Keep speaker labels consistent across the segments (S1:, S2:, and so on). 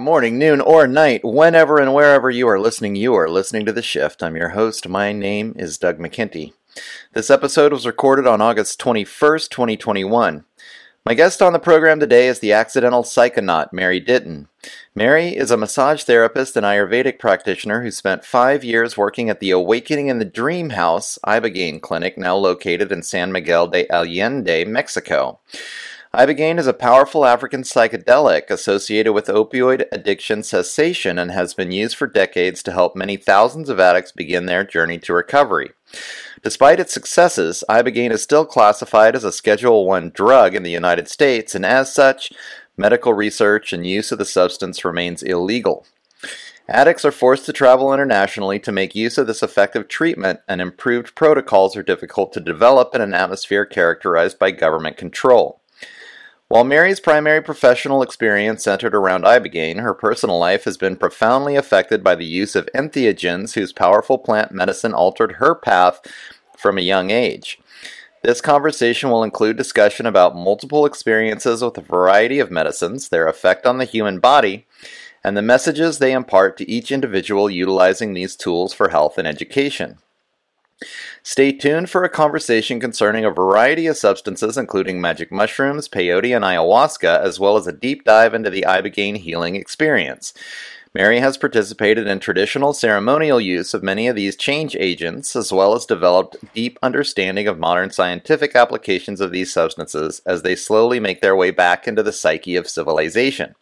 S1: Morning, noon, or night, whenever and wherever you are listening, you are listening to The Shift. I'm your host. My name is Doug McKenty. This episode was recorded on August 21st, 2021. My guest on the program today is the accidental psychonaut, Mary Ditton. Mary is a massage therapist and Ayurvedic practitioner who spent five years working at the Awakening in the Dream House Ibogaine Clinic, now located in San Miguel de Allende, Mexico. Ibogaine is a powerful African psychedelic associated with opioid addiction cessation and has been used for decades to help many thousands of addicts begin their journey to recovery. Despite its successes, Ibogaine is still classified as a Schedule 1 drug in the United States, and as such, medical research and use of the substance remains illegal. Addicts are forced to travel internationally to make use of this effective treatment, and improved protocols are difficult to develop in an atmosphere characterized by government control. While Mary's primary professional experience centered around ibogaine, her personal life has been profoundly affected by the use of entheogens, whose powerful plant medicine altered her path from a young age. This conversation will include discussion about multiple experiences with a variety of medicines, their effect on the human body, and the messages they impart to each individual utilizing these tools for health and education. Stay tuned for a conversation concerning a variety of substances, including magic mushrooms, peyote, and ayahuasca, as well as a deep dive into the ibogaine healing experience. Mary has participated in traditional ceremonial use of many of these change agents, as well as developed deep understanding of modern scientific applications of these substances as they slowly make their way back into the psyche of civilization.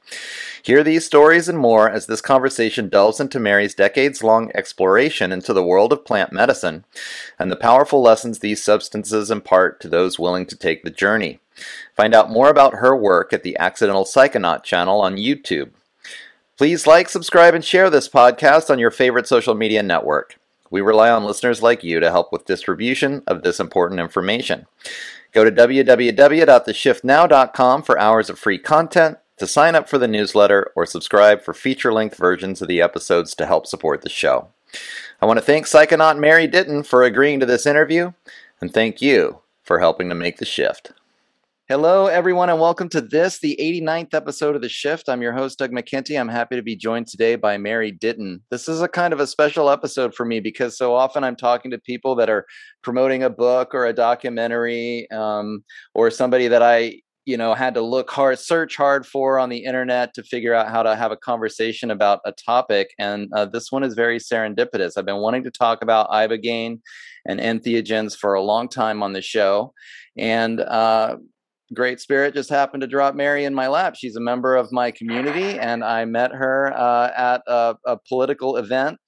S1: Hear these stories and more as this conversation delves into Mary's decades long exploration into the world of plant medicine and the powerful lessons these substances impart to those willing to take the journey. Find out more about her work at the Accidental Psychonaut channel on YouTube. Please like, subscribe, and share this podcast on your favorite social media network. We rely on listeners like you to help with distribution of this important information. Go to www.theshiftnow.com for hours of free content to sign up for the newsletter or subscribe for feature length versions of the episodes to help support the show. I want to thank Psychonaut Mary Ditton for agreeing to this interview, and thank you for helping to make the shift. Hello, everyone, and welcome to this, the 89th episode of The Shift. I'm your host, Doug McKenty. I'm happy to be joined today by Mary Ditton. This is a kind of a special episode for me because so often I'm talking to people that are promoting a book or a documentary um, or somebody that I you know had to look hard search hard for on the internet to figure out how to have a conversation about a topic and uh, this one is very serendipitous i've been wanting to talk about ibogaine and entheogens for a long time on the show and uh, great spirit just happened to drop mary in my lap she's a member of my community and i met her uh, at a, a political event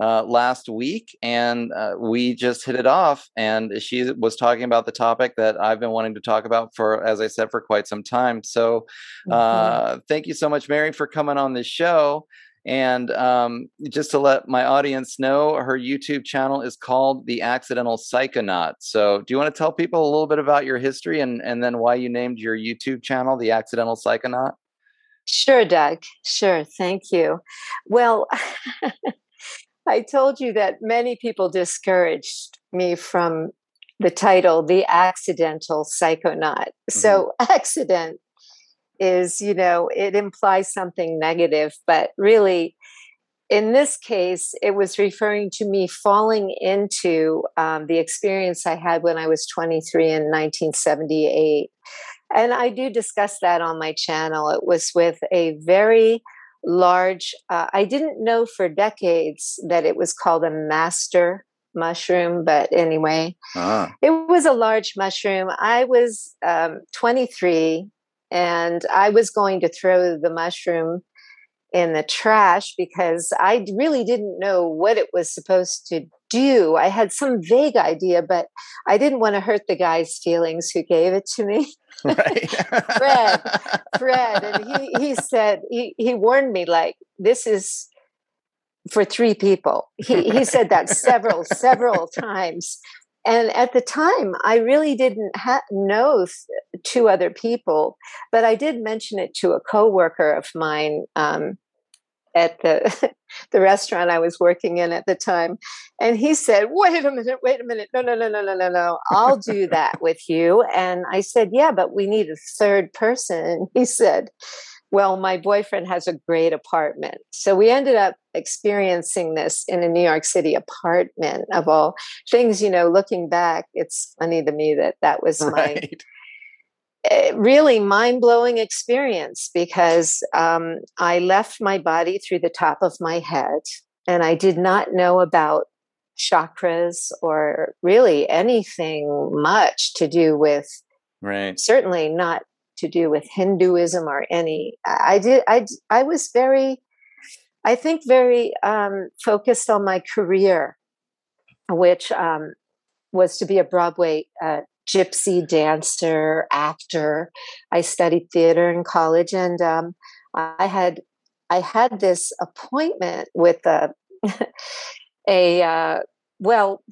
S1: uh, last week, and uh, we just hit it off. And she was talking about the topic that I've been wanting to talk about for, as I said, for quite some time. So, mm-hmm. uh, thank you so much, Mary, for coming on this show. And um, just to let my audience know, her YouTube channel is called The Accidental Psychonaut. So, do you want to tell people a little bit about your history and, and then why you named your YouTube channel The Accidental Psychonaut?
S2: Sure, Doug. Sure. Thank you. Well, I told you that many people discouraged me from the title, The Accidental Psychonaut. Mm-hmm. So, accident is, you know, it implies something negative, but really, in this case, it was referring to me falling into um, the experience I had when I was 23 in 1978. And I do discuss that on my channel. It was with a very large. Uh, I didn't know for decades that it was called a master mushroom, but anyway, ah. it was a large mushroom. I was um, 23 and I was going to throw the mushroom in the trash because I really didn't know what it was supposed to do. I had some vague idea, but I didn't want to hurt the guy's feelings who gave it to me. Right. Fred, Fred. And he, he said, he, he warned me, like, this is for three people. He, he said that several, several times. And at the time, I really didn't ha- know two other people, but I did mention it to a coworker of mine um, at the the restaurant I was working in at the time, and he said, "Wait a minute, wait a minute, no, no, no, no, no, no, no, I'll do that with you." And I said, "Yeah, but we need a third person." He said, "Well, my boyfriend has a great apartment." So we ended up experiencing this in a New York City apartment of all things. You know, looking back, it's funny to me that that was right. My really mind blowing experience because um, I left my body through the top of my head and I did not know about chakras or really anything much to do with,
S1: right?
S2: Certainly not to do with Hinduism or any. I did. I I was very, I think, very um, focused on my career, which um, was to be a Broadway uh, gypsy dancer, actor. I studied theater in college, and um, I had I had this appointment with a a uh, well.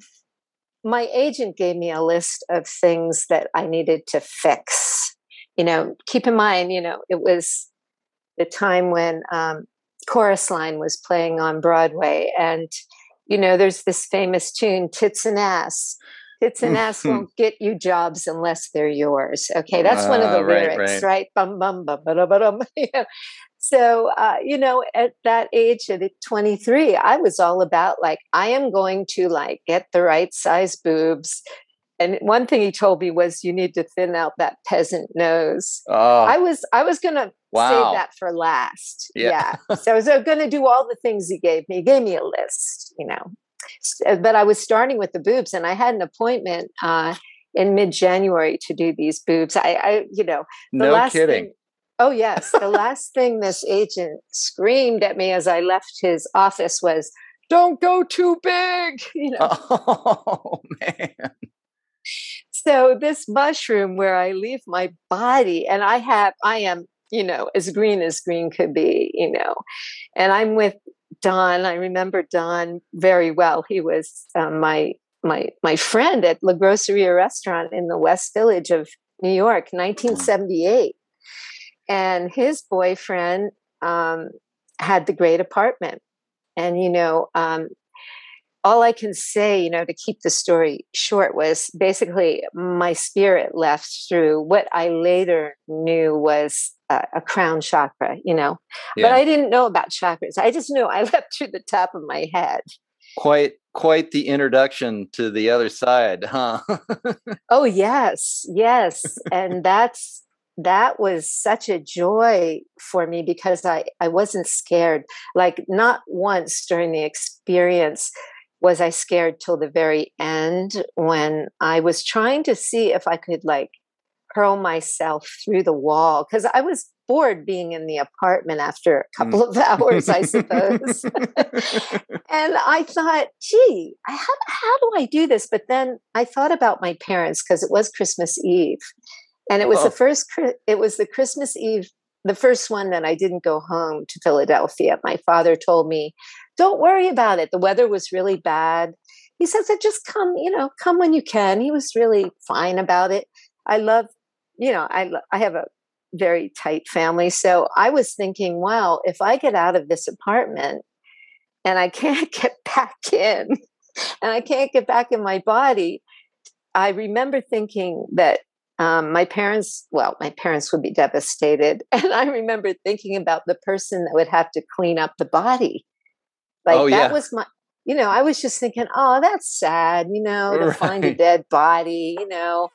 S2: My agent gave me a list of things that I needed to fix. You know, keep in mind, you know, it was the time when um, Chorus Line was playing on Broadway, and you know, there's this famous tune, "Tits and Ass." Tits won't get you jobs unless they're yours. Okay, that's uh, one of the right, lyrics, right? right? Bum bum bum ba ba So uh, you know, at that age, at 23, I was all about like I am going to like get the right size boobs. And one thing he told me was, "You need to thin out that peasant nose." Oh. I was I was gonna wow. save that for last. Yeah. yeah. so I was going to do all the things he gave me. He gave me a list, you know. Uh, but I was starting with the boobs, and I had an appointment uh, in mid January to do these boobs. I, I you know,
S1: no last kidding.
S2: Thing, oh yes, the last thing this agent screamed at me as I left his office was, "Don't go too big," you know.
S1: Oh man.
S2: So this mushroom, where I leave my body, and I have, I am you know, as green as green could be, you know. And I'm with Don. I remember Don very well. He was um, my my my friend at La Groceria restaurant in the West Village of New York, 1978. And his boyfriend um, had the great apartment. And you know, um, all I can say, you know, to keep the story short, was basically my spirit left through what I later knew was a, a crown chakra, you know. Yeah. But I didn't know about chakras. I just knew I left through the top of my head.
S1: Quite quite the introduction to the other side, huh?
S2: oh yes, yes. and that's that was such a joy for me because I, I wasn't scared. Like not once during the experience was I scared till the very end when I was trying to see if I could like hurl myself through the wall because I was bored being in the apartment after a mm. couple of hours, I suppose. and I thought, gee, how, how do I do this? But then I thought about my parents because it was Christmas Eve. And it was oh. the first, it was the Christmas Eve, the first one that I didn't go home to Philadelphia. My father told me, don't worry about it. The weather was really bad. He says, just come, you know, come when you can. He was really fine about it. I love you know, I I have a very tight family, so I was thinking, wow, if I get out of this apartment and I can't get back in, and I can't get back in my body, I remember thinking that um, my parents, well, my parents would be devastated. And I remember thinking about the person that would have to clean up the body. Oh, like oh, that yeah. was my, you know, I was just thinking, oh, that's sad, you know, to right. find a dead body, you know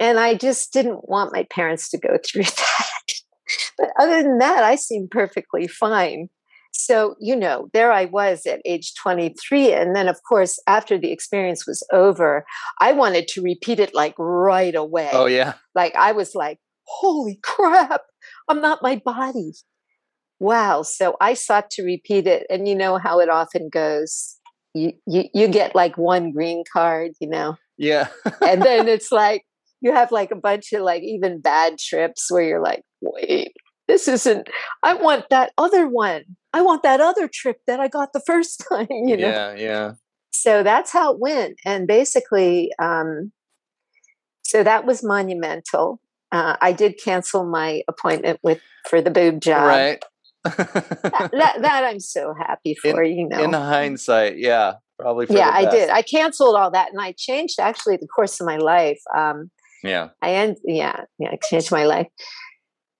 S2: and I just didn't want my parents to go through that. but other than that, I seemed perfectly fine. So, you know, there I was at age 23. And then, of course, after the experience was over, I wanted to repeat it like right oh, away.
S1: Oh, yeah.
S2: Like, I was like, holy crap, I'm not my body. Wow. So I sought to repeat it. And you know how it often goes. You, you, you get like one green card, you know?
S1: Yeah.
S2: and then it's like, you have like a bunch of like even bad trips where you're like, wait, this isn't, I want that other one. I want that other trip that I got the first time, you know?
S1: Yeah, yeah.
S2: So that's how it went. And basically, um, so that was monumental. Uh, I did cancel my appointment with for the boob job.
S1: Right.
S2: that, that, I'm so happy for,
S1: in,
S2: you know.
S1: In hindsight, yeah, probably.
S2: yeah, I did. I canceled all that, and I changed actually the course of my life. Um,
S1: yeah,
S2: I end. Yeah, yeah, I changed my life,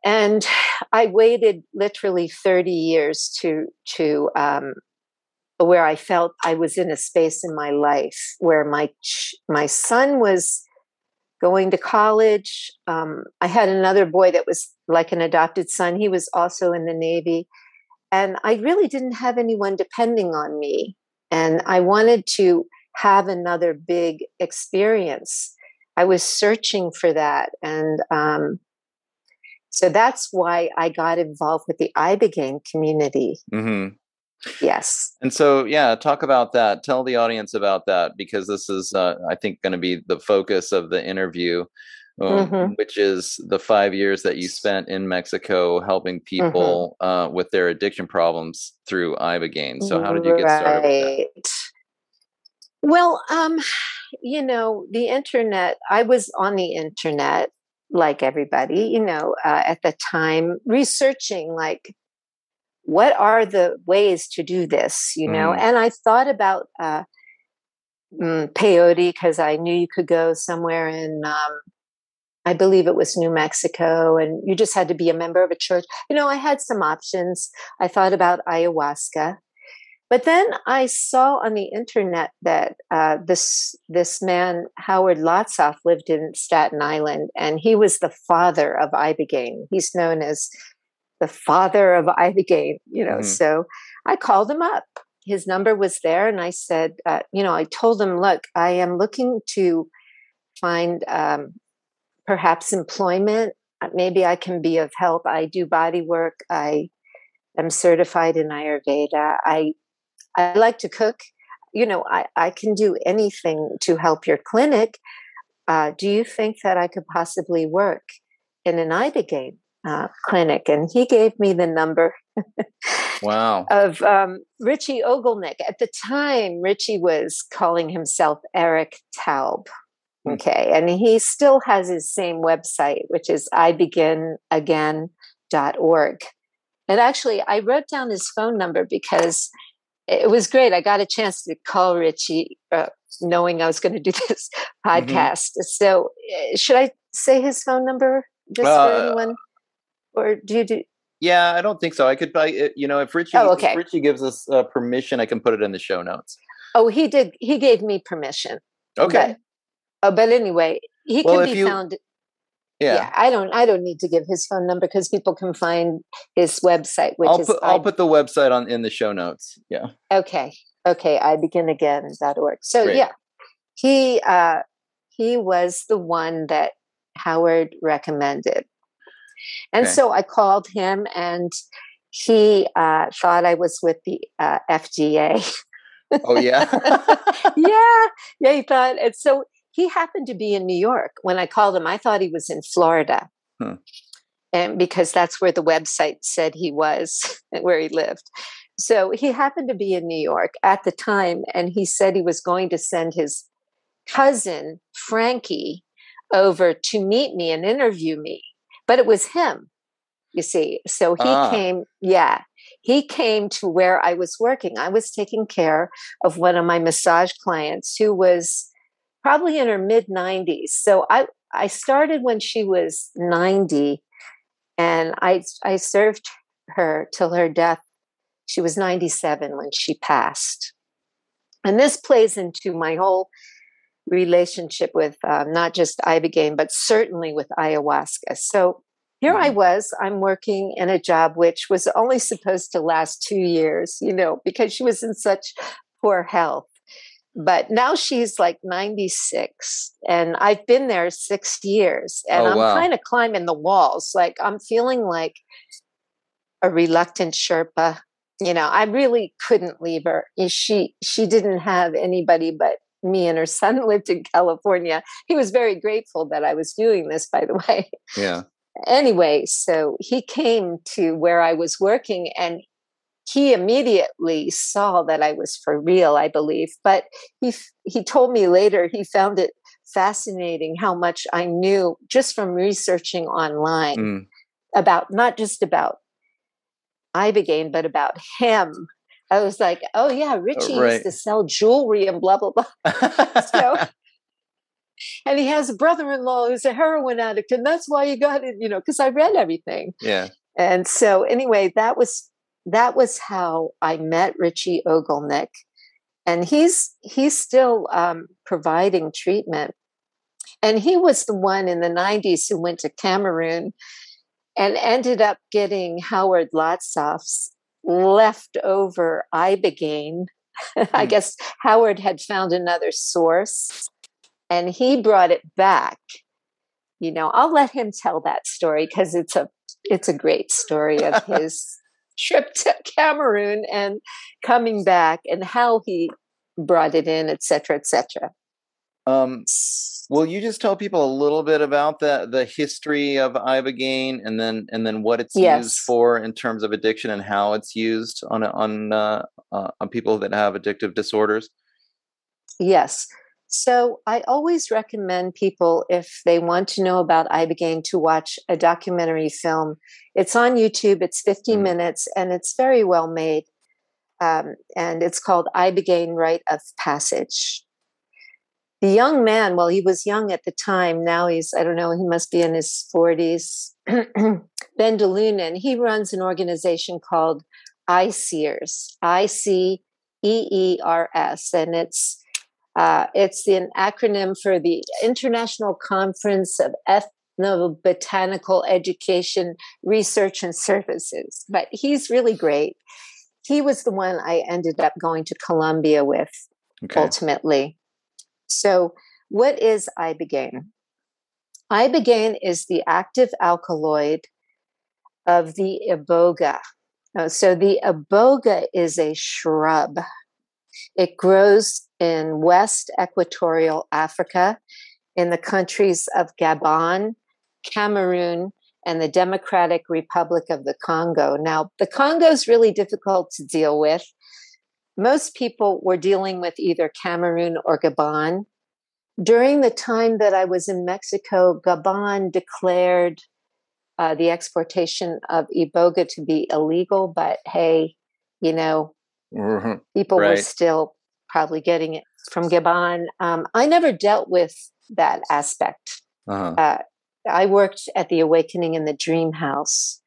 S2: and I waited literally 30 years to to um, where I felt I was in a space in my life where my my son was going to college. Um, I had another boy that was like an adopted son. He was also in the Navy. And I really didn't have anyone depending on me. And I wanted to have another big experience. I was searching for that. And um, so that's why I got involved with the Ibogaine community.
S1: Mm-hmm.
S2: Yes.
S1: And so, yeah, talk about that. Tell the audience about that because this is, uh, I think, going to be the focus of the interview, um, mm-hmm. which is the five years that you spent in Mexico helping mm-hmm. people mm-hmm. uh, with their addiction problems through Ibogaine. So, how did you get started with that?
S2: Well, um, you know, the internet, I was on the internet like everybody, you know, uh, at the time, researching like what are the ways to do this you know? Mm. and i thought about uh, mm, peyote because i knew you could go somewhere in um, i believe it was new mexico and you just had to be a member of a church. You know i had some options. I thought about ayahuasca. But then i saw on the internet that uh, this this man howard lotsof lived in staten island and he was the father of ibogaine he's known as the father of Ibogaine, you know. Mm-hmm. So I called him up. His number was there, and I said, uh, you know, I told him, look, I am looking to find um, perhaps employment. Maybe I can be of help. I do body work. I am certified in Ayurveda. I I like to cook. You know, I, I can do anything to help your clinic. Uh, do you think that I could possibly work in an Ibogaine? Uh, clinic, and he gave me the number.
S1: wow.
S2: Of um, Richie Ogilnick. At the time, Richie was calling himself Eric Taub. Hmm. Okay. And he still has his same website, which is ibeginagain.org. And actually, I wrote down his phone number because it was great. I got a chance to call Richie, uh, knowing I was going to do this mm-hmm. podcast. Mm-hmm. So, uh, should I say his phone number just uh, for anyone? Or do you do?
S1: Yeah, I don't think so. I could, buy uh, you know, if Richie, oh, okay. if Richie gives us uh, permission, I can put it in the show notes.
S2: Oh, he did. He gave me permission.
S1: Okay.
S2: But, oh, but anyway, he well, can be you, found. Yeah. yeah. I don't. I don't need to give his phone number because people can find his website, which
S1: I'll
S2: is.
S1: Put, I'll put the website on in the show notes. Yeah.
S2: Okay. Okay. I begin again.org. So Great. yeah, he uh, he was the one that Howard recommended. And okay. so I called him, and he uh, thought I was with the uh, FDA.
S1: oh yeah,
S2: yeah, yeah. He thought, and so he happened to be in New York when I called him. I thought he was in Florida, hmm. and because that's where the website said he was, where he lived. So he happened to be in New York at the time, and he said he was going to send his cousin Frankie over to meet me and interview me but it was him, you see. So he ah. came, yeah, he came to where I was working. I was taking care of one of my massage clients who was probably in her mid 90s. So I, I started when she was 90 and I, I served her till her death. She was 97 when she passed. And this plays into my whole relationship with um, not just ibogaine, but certainly with ayahuasca. So here I was, I'm working in a job which was only supposed to last two years, you know, because she was in such poor health. But now she's like 96, and I've been there six years, and
S1: Oh,
S2: I'm
S1: wow.
S2: kind of climbing the walls. Like I'm feeling like a reluctant Sherpa. You know, I really couldn't leave her. She she didn't have anybody but me and her son lived in California. He was very grateful that I was doing this, by the way
S1: Yeah.
S2: anyway, so he came to where I was working and he immediately saw that I was for real, I believe. But he he told me later he found it fascinating how much I knew just from researching online
S1: Mm.
S2: about not just about Ibogaine, but about him. I was like, oh yeah, Richie
S1: right.
S2: used to sell jewelry and blah blah blah. So and he has a brother-in-law who's a heroin addict, and that's why you got it, you know, because I read everything.
S1: yeah.
S2: And so anyway, that was that was how I met Richie Ogilnick, and he's he's still um, providing treatment. And he was the one in the '90s who went to Cameroon and ended up getting Howard Lotsof's leftover ibogaine. I
S1: Hmm.
S2: guess Howard had found another source, and he brought it back. You know, I'll let him tell that story because it's a it's a great story of his trip to Cameroon and coming back and how he brought it in, et cetera, et cetera.
S1: Um, will you just tell people a little bit about the the history of ibogaine and then and then what it's used for in terms of addiction and how it's used on on uh, uh, on people that have addictive disorders?
S2: Yes. So I always recommend people, if they want to know about Ibogaine, to watch a documentary film. It's on YouTube, it's 15
S1: Mhm.
S2: minutes, and it's very well made. Um, and it's called Ibogaine Rite of Passage. The young man, well, he was young at the time, now he's, I don't know, he must be in his 40s. ben De Loenen, he runs an organization called ICEERS, I C E E R S, and it's uh, it's an acronym for the International Conference of Ethnobotanical Education, Research, and Services. But he's really great. He was the one I ended up going to Colombia with
S1: Okay.
S2: ultimately. So, what is ibogaine? Ibogaine is the active alkaloid of the iboga. Uh, so, the iboga is a shrub. It grows in West Equatorial Africa in the countries of Gabon, Cameroon, and the Democratic Republic of the Congo. Now, the Congo is really difficult to deal with. Most people were dealing with either Cameroon or Gabon. During the time that I was in Mexico, Gabon declared uh, the exportation of Iboga to be illegal, but hey, you know,
S1: Mhm.
S2: people were still probably getting it from Gabon. Um, I never dealt with that aspect.
S1: Uh-huh.
S2: Uh, I worked at the Awakening in the Dream House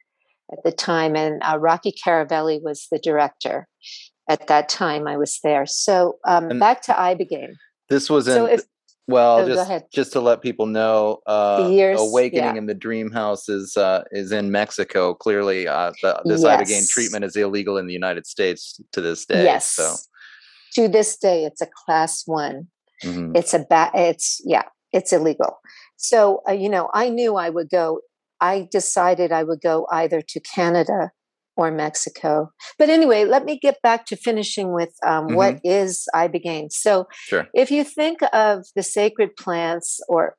S2: at the time, and uh, Rocky Caravelli was the director at that time. I was there. So um, back to Ibogaine.
S1: This was in
S2: So if
S1: well,
S2: oh,
S1: just just to let people know, uh,
S2: years,
S1: Awakening
S2: yeah.
S1: in the Dream House is uh, is in Mexico. Clearly, uh, the, this ibogaine
S2: Yes.
S1: treatment is illegal in the United States to this day.
S2: yes,
S1: So,
S2: to this day, it's a class one.
S1: mhm.
S2: it's a ba- it's yeah it's illegal so uh, you know i knew i would go i decided i would go either to canada or mexico. But anyway let me get back to finishing with um, what is ibogaine. So
S1: sure.
S2: if you think of the sacred plants or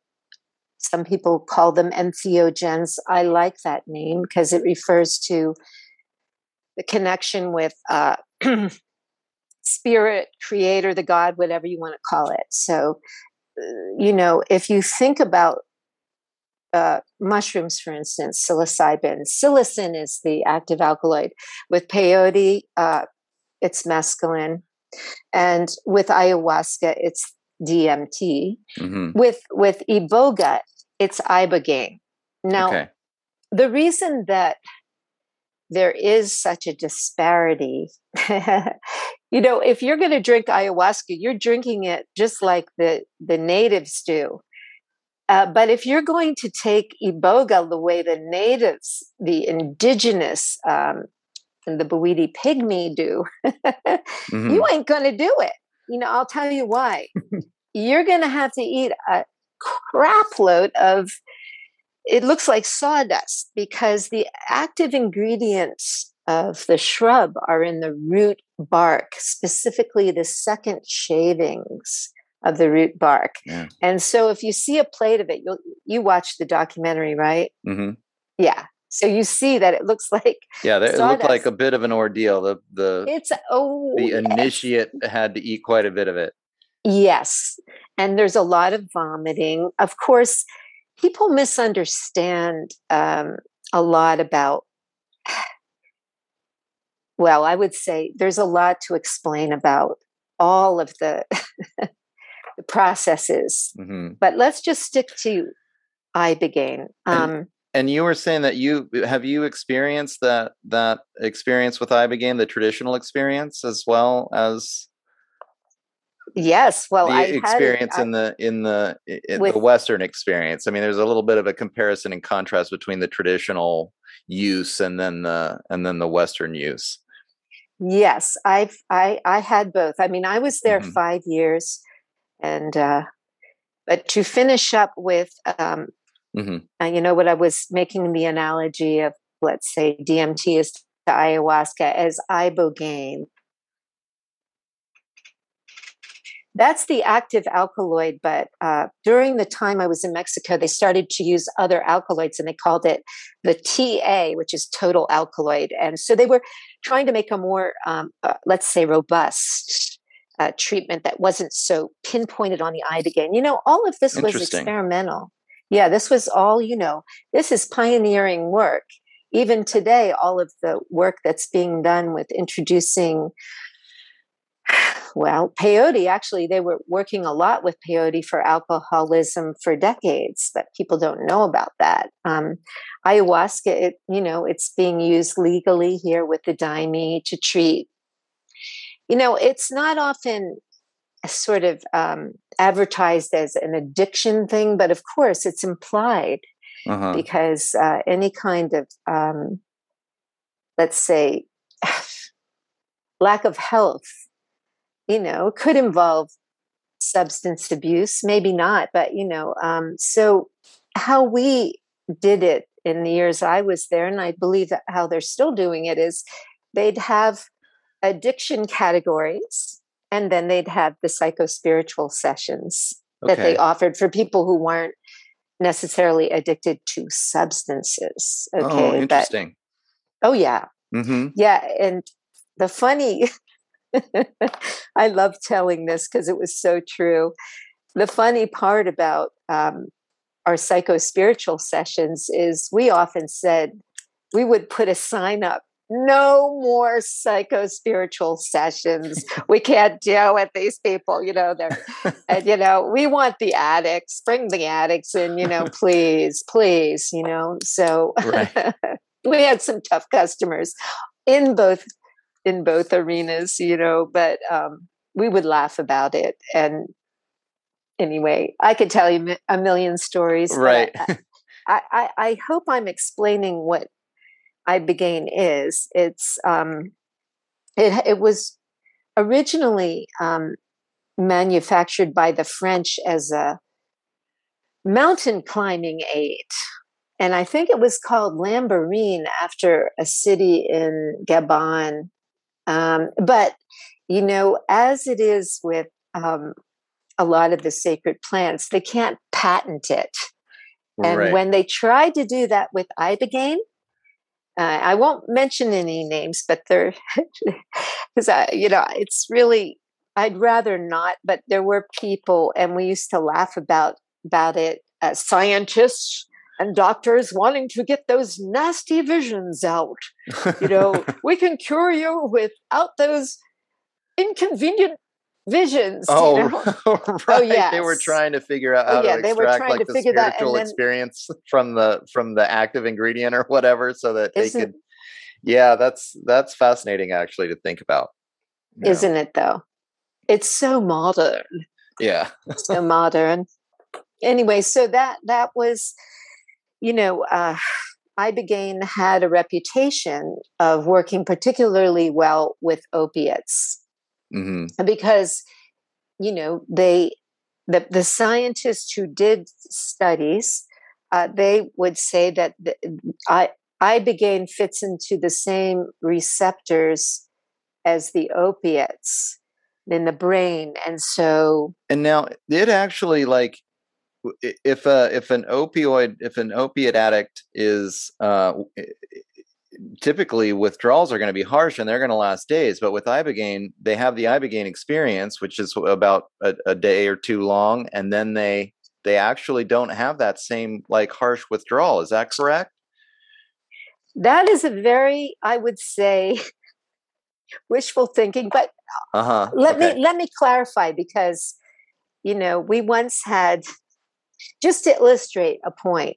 S2: some people call them entheogens i like that name because it refers to the connection with uh, spirit creator the god whatever you want to call it. So uh, you know if you think about uh, mushrooms for instance psilocybin. Psilocin is the active alkaloid. With peyote uh, it's mescaline. And with ayahuasca it's dmt
S1: hmm
S2: with with iboga it's ibogaine. Now
S1: okay.
S2: the reason that there is such a disparity you know if you're going to drink ayahuasca you're drinking it just like the the natives do Uh, but if you're going to take iboga the way the natives, the indigenous, um, and the Bwiti pygmy do, mm-hmm. you ain't going to do it. You know, I'll tell you why. you're going to have to eat a crap load of it looks like sawdust because the active ingredients of the shrub are in the root bark, specifically the second shavings of the root bark. Yeah. And so if you see a plate of it, you you watch the documentary, right? Mm-hmm. Yeah. So you see that it looks like
S1: yeah, it looked like a bit of an ordeal. The the
S2: it's oh
S1: the yes. initiate had to eat quite a bit of it.
S2: Yes, and there's a lot of vomiting. Of course, people misunderstand um, a lot about well i would say there's a lot to explain about all of the, the processes mm-hmm. but let's just stick to ibogaine um,
S1: and, and, you were saying that you have you experienced that that experience with ibogaine the traditional experience as well as
S2: Yes, well,
S1: the
S2: I
S1: experience in the in the in with, the Western experience. I mean, there's a little bit of a comparison and contrast between the traditional use and then the and then the Western use.
S2: Yes, I've I I had both. I mean, I was there mm-hmm. five years, and uh, but to finish up with, um, mm-hmm. uh, you know, what I was making the analogy of, let's say DMT is to ayahuasca as ibogaine That's the active alkaloid, but uh, during the time I was in Mexico, they started to use other alkaloids and they called it the TA, which is total alkaloid. And so they were trying to make a more, um, uh, let's say, robust uh, treatment that wasn't so pinpointed on the ibogaine. You know, all of this was experimental. Yeah, this was all, you know, this is pioneering work. Even today, all of the work that's being done with introducing well, peyote actually, they were working a lot with peyote for alcoholism for decades, but people don't know about that. Um, ayahuasca, it, you know, it's being used legally here with the daime to treat. You know, it's not often sort of um, advertised as an addiction thing, but of course it's implied uh-huh. because uh, any kind of, um, let's say, lack of health you know, could involve substance abuse, maybe not, but you know, um, so how we did it in the years I was there, and I believe that how they're still doing it is they'd have addiction categories and then they'd have the psycho-spiritual sessions okay. that they offered for people who weren't necessarily addicted to substances.
S1: Oh, okay. Oh, interesting.
S2: But, oh yeah. Mm-hmm. Yeah. And the funny I love telling this because it was so true. The funny part about um, our psycho spiritual sessions is we often said we would put a sign up no more psycho spiritual sessions. We can't deal with these people, you know. They're, and you know, we want the addicts. Bring the addicts in, you know, please, please, you know. So right. we had some tough customers in both in both arenas, you know, but um, we would laugh about it. And anyway, I could tell you a million stories.
S1: Right.
S2: I, I, I, hope I'm explaining what ibogaine is. It's um, it it was originally um, manufactured by the French as a mountain climbing aid. And I think it was called Lambarene after a city in Gabon um, but, you know, as it is with um, a lot of the sacred plants, they can't patent it. And right. when they tried to do that with ibogaine, uh, I won't mention any names, but they're because I, you know, it's really I'd rather not. But there were people, and we used to laugh about about it. as scientists and doctors wanting to get those nasty visions out. You know, we can cure you without those inconvenient visions.
S1: Oh,
S2: you know?
S1: right. Oh, yes. They were trying to figure out oh, how oh, yeah, to extract like the spiritual then, experience from the from the active ingredient or whatever, so that they could. Yeah, that's that's fascinating actually to think about.
S2: Isn't it though? It's so modern.
S1: Yeah.
S2: so modern. anyway, so that that was, you know, uh, Ibogaine had a reputation of working particularly well with opiates mm-hmm. because, you know, they the the scientists who did studies, uh, they would say that the, I, ibogaine fits into the same receptors as the opiates in the brain and so
S1: and now it actually like if a if an opioid if an opiate addict is uh typically withdrawals are going to be harsh and they're going to last days but with ibogaine they have the ibogaine experience which is about a, a, day or two long and then they they actually don't have that same like harsh withdrawal is that correct
S2: that is a very i would say wishful thinking but uh-huh. let okay. me let me clarify because you know we once had just to illustrate a point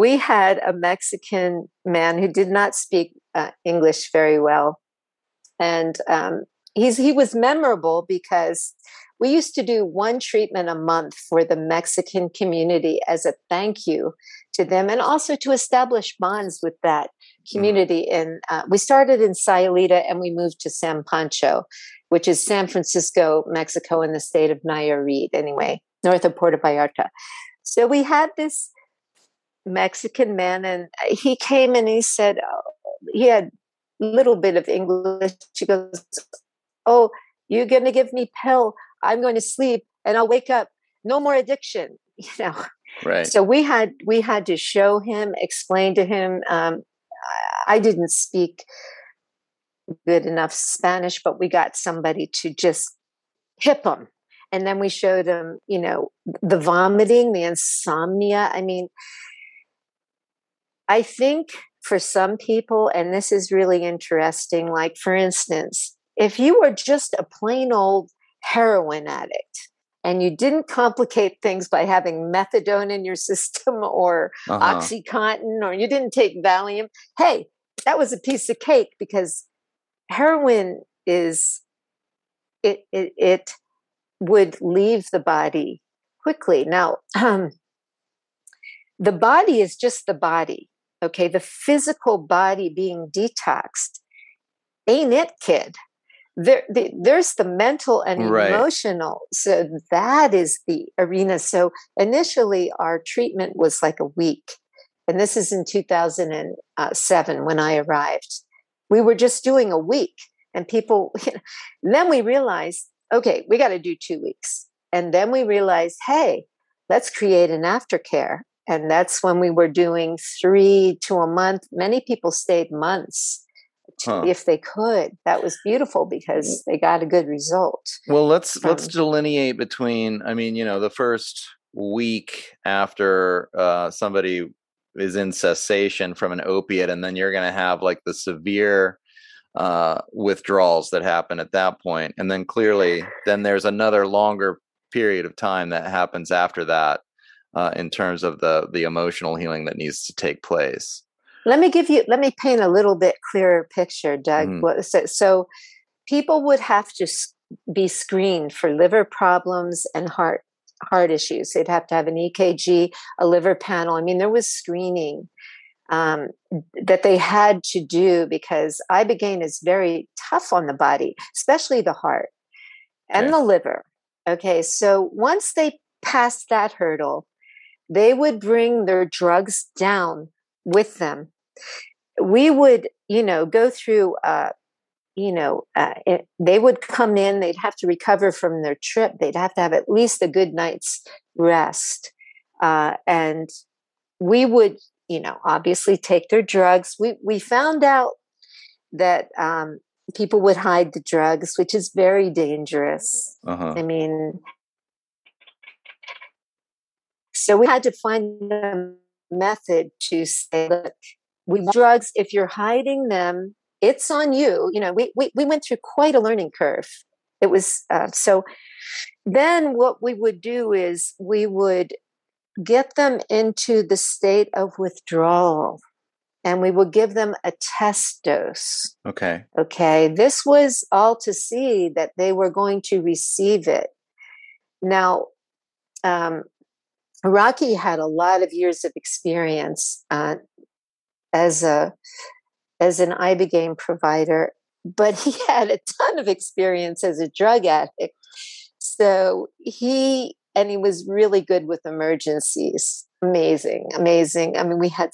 S2: we had a mexican man who did not speak uh, english very well and um, he's he was memorable because we used to do one treatment a month for the mexican community as a thank you to them and also to establish bonds with that mm-hmm. community mm. and uh, we started in sayulita and we moved to san pancho which is san francisco mexico in the state of nayarit anyway north of puerto vallarta so we had this mexican man and he came and he said oh, he had a little bit of english. He goes oh you're going to give me pill. I'm going to sleep and i'll wake up. No more addiction you know.
S1: Right.
S2: So we had we had to show him explain to him um, i didn't speak good enough spanish but we got somebody to just hip him. And then we showed him you know the vomiting the insomnia. I mean i think for some people and this is really interesting like for instance if you were just a plain old heroin addict and you didn't complicate things by having methadone in your system or uh-huh. oxycontin or you didn't take valium hey that was a piece of cake because heroin is it it, it would leave the body quickly now um, the body is just the body okay the physical body being detoxed ain't it kid? There the, there's the mental and right. emotional so that is the arena. So initially our treatment was like a week and this is in 2007 when i arrived. We were just doing a week and people you know, then we realized okay we got to do two weeks. And then we realized hey let's create an aftercare and that's when we were doing three to a month many people stayed months huh. if they could. That was beautiful because they got a good result.
S1: Well, let's from, let's delineate between. I mean, you know, the first week after uh, somebody is in cessation from an opiate, and then you're going to have like the severe uh, withdrawals that happen at that point, and then clearly, then there's another longer period of time that happens after that uh, in terms of the the emotional healing that needs to take place.
S2: Let me give you, let me paint a little bit clearer picture, Doug. Mm. So, so people would have to be screened for liver problems and heart heart issues. They'd have to have an EKG, a liver panel. I mean, there was screening um, that they had to do because ibogaine is very tough on the body, especially the heart and okay. the liver. Okay, so once they passed that hurdle, they would bring their drugs down with them. We would you know go through uh you know uh, it, they would come in they'd have to recover from their trip they'd have to have at least a good night's rest uh, and we would you know obviously take their drugs. We we found out that um, people would hide the drugs which is very dangerous. Uh-huh. i mean so we had to find a method to say look we drugs. If you're hiding them it's on you. You know we we, we went through quite a learning curve. It was uh, so then what we would do is we would get them into the state of withdrawal and we would give them a test dose.
S1: Okay.
S2: Okay? This was all to see that they were going to receive it. Now um, Rocky had a lot of years of experience uh, as a as an ibogaine provider, but he had a ton of experience as a drug addict. So he and he was really good with emergencies. Amazing, amazing. I mean, we had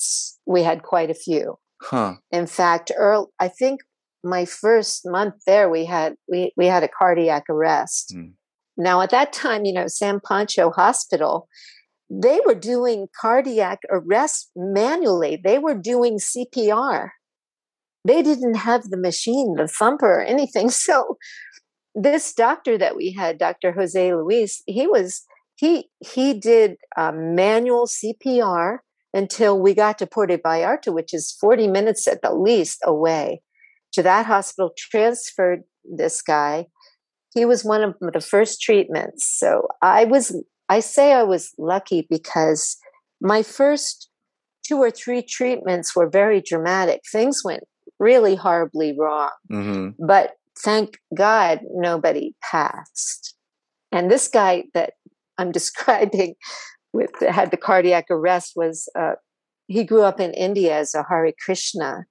S2: we had quite a few.
S1: Huh.
S2: In fact, Earl, I think my first month there, we had we we had a cardiac arrest. Mm. Now, at that time, you know, San Pancho Hospital, they were doing cardiac arrest manually. They were doing CPR. They didn't have the machine, the thumper, or anything. So, this doctor that we had, Dr. Jose Luis, he was he he did manual CPR until we got to Puerto Vallarta, which is 40 minutes at the least away. To that hospital, transferred this guy. He was one of the first treatments. So I was, I say I was lucky because my first two or three treatments were very dramatic. Things went really horribly wrong. Mm-hmm. But thank God nobody passed. And this guy that I'm describing with had the cardiac arrest was uh, he grew up in India as a Hare Krishna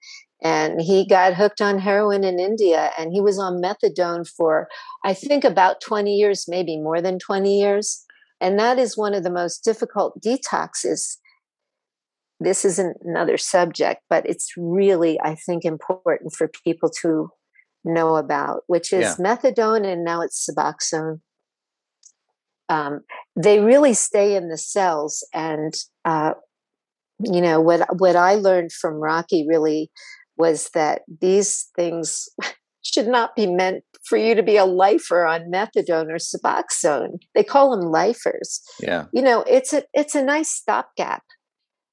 S2: and he got hooked on heroin in India and he was on methadone for I think about 20 years maybe more than 20 years and that is one of the most difficult detoxes this isn't another subject but it's really I think important for people to know about which is yeah. methadone and now it's suboxone um, they really stay in the cells. And uh, you know what what I learned from Rocky really was that these things should not be meant for you to be a lifer on methadone or suboxone. They call them lifers.
S1: Yeah,
S2: you know it's a it's a nice stopgap,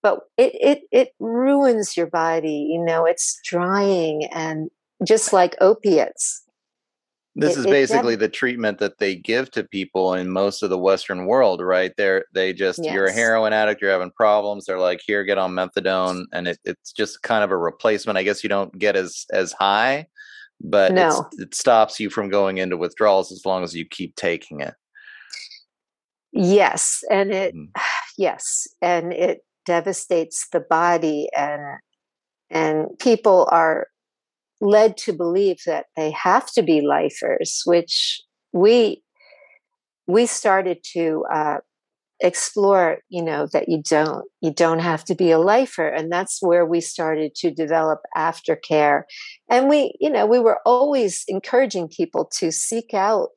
S2: but it it it ruins your body. You know, it's drying and just like opiates
S1: this it, is basically the treatment that they give to people in most of the Western world, right? They're they just yes. you're a heroin addict, you're having problems. They're like, here, get on methadone, and it, it's just kind of a replacement. I guess you don't get as as high, but
S2: no.
S1: it stops you from going into withdrawals as long as you keep taking it.
S2: Yes, and it mm. yes, and it devastates the body, and and people are led to believe that they have to be lifers, which we we started to uh, explore. You know that you don't you don't have to be a lifer, and that's where we started to develop aftercare. And we, you know, we were always encouraging people to seek out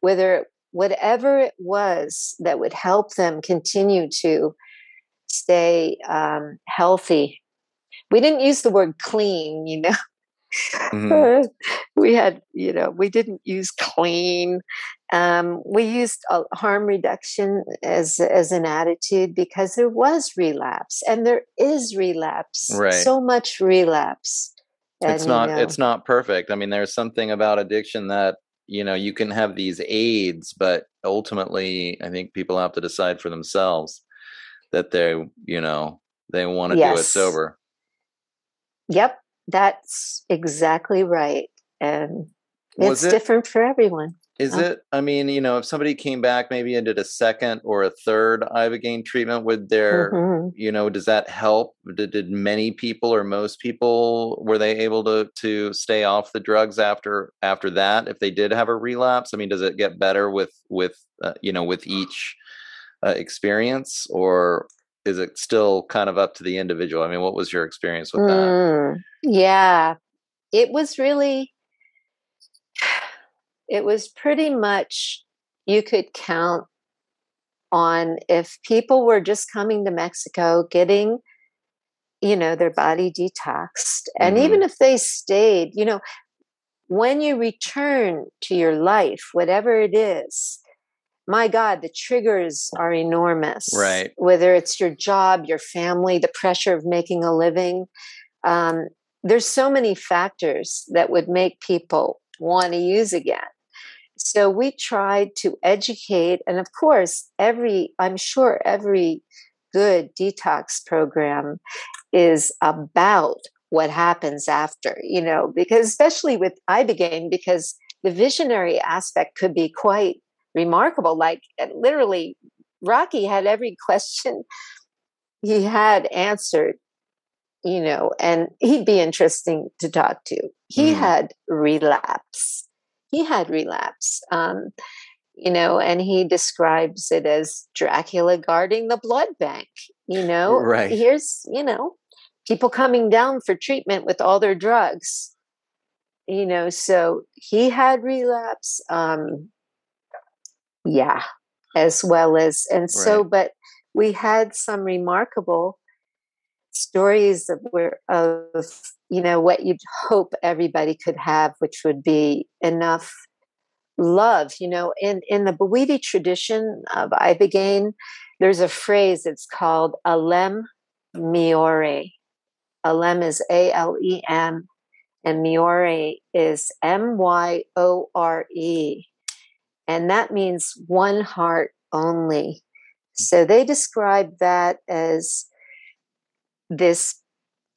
S2: whether whatever it was that would help them continue to stay um, healthy. We didn't use the word clean, you know. Mm-hmm. we had, you know, we didn't use clean. Um, we used harm reduction as as an attitude because there was relapse, and there is relapse.
S1: Right.
S2: So much relapse.
S1: And, it's not. You know, it's not perfect. I mean, there's something about addiction that you know you can have these aids, but ultimately, I think people have to decide for themselves that they, you know, they want to yes. do it sober.
S2: Yep, that's exactly right. And it's it, different for everyone.
S1: Is it? I mean, you know, if somebody came back maybe and did a second or a third ibogaine treatment, would there, mm-hmm. you know, does that help? Did, did many people or most people were they able to to stay off the drugs after after that? If they did have a relapse, I mean, does it get better with with uh, you know with each uh, experience, or is it still kind of up to the individual? I mean, what was your experience with that? Mm,
S2: yeah, it was really, it was pretty much you could count on if people were just coming to Mexico, getting, you know, their body detoxed. And mm-hmm. even if they stayed, you know, when you return to your life, whatever it is, my God, the triggers are enormous.
S1: Right.
S2: Whether it's your job, your family, the pressure of making a living. Um, there's so many factors that would make people want to use again. So we tried to educate, and of course, every, I'm sure every good detox program is about what happens after, you know, because especially with Ibogaine, because the visionary aspect could be quite remarkable. Like literally, Rocky had every question he had answered, you know, and he'd be interesting to talk to. He mm. had relapse. He had relapse. Um, you know, and he describes it as Dracula guarding the blood bank. You know,
S1: right.
S2: here's, you know, people coming down for treatment with all their drugs. You know, so he had relapse. Um, yeah, as well as, and so, but we had some remarkable stories of where of you know what you'd hope everybody could have which would be enough love you know in in the Bwiti tradition of ibogaine there's a phrase it's called alem myore alem is a-l-e-m and myore is m-y-o-r-e and that means one heart only. So they describe that as this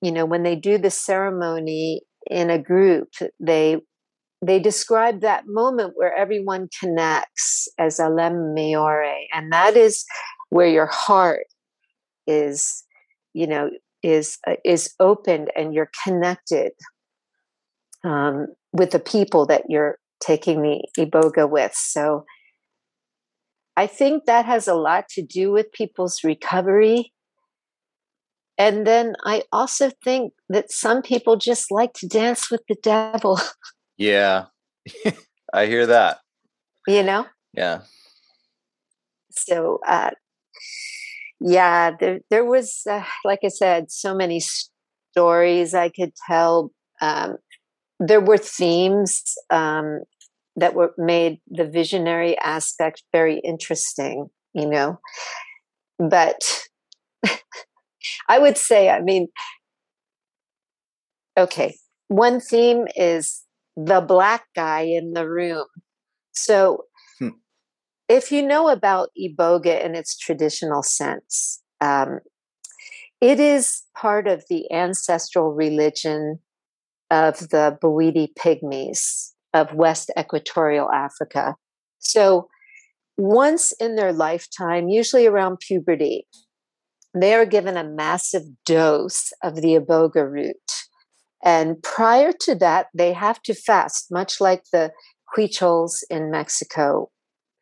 S2: you know when they do the ceremony in a group they they describe that moment where everyone connects as alem myore and that is where your heart is you know is uh, is opened and you're connected um, with the people that you're taking the iboga with so i think that has a lot to do with people's recovery and then i also think that some people just like to dance with the devil
S1: Yeah, I hear that.
S2: You know?
S1: Yeah.
S2: So, uh, yeah, there, there was, uh, like I said, so many stories I could tell. Um, there were themes um, that were made the visionary aspect very interesting, you know. But I would say, I mean, okay, one theme is the black guy in the room. So, hmm. if you know about Iboga in its traditional sense, um, it is part of the ancestral religion of the Bwiti Pygmies of West Equatorial Africa. So, once in their lifetime, usually around puberty, they are given a massive dose of the iboga root and prior to that, they have to fast, much like the Huichols in Mexico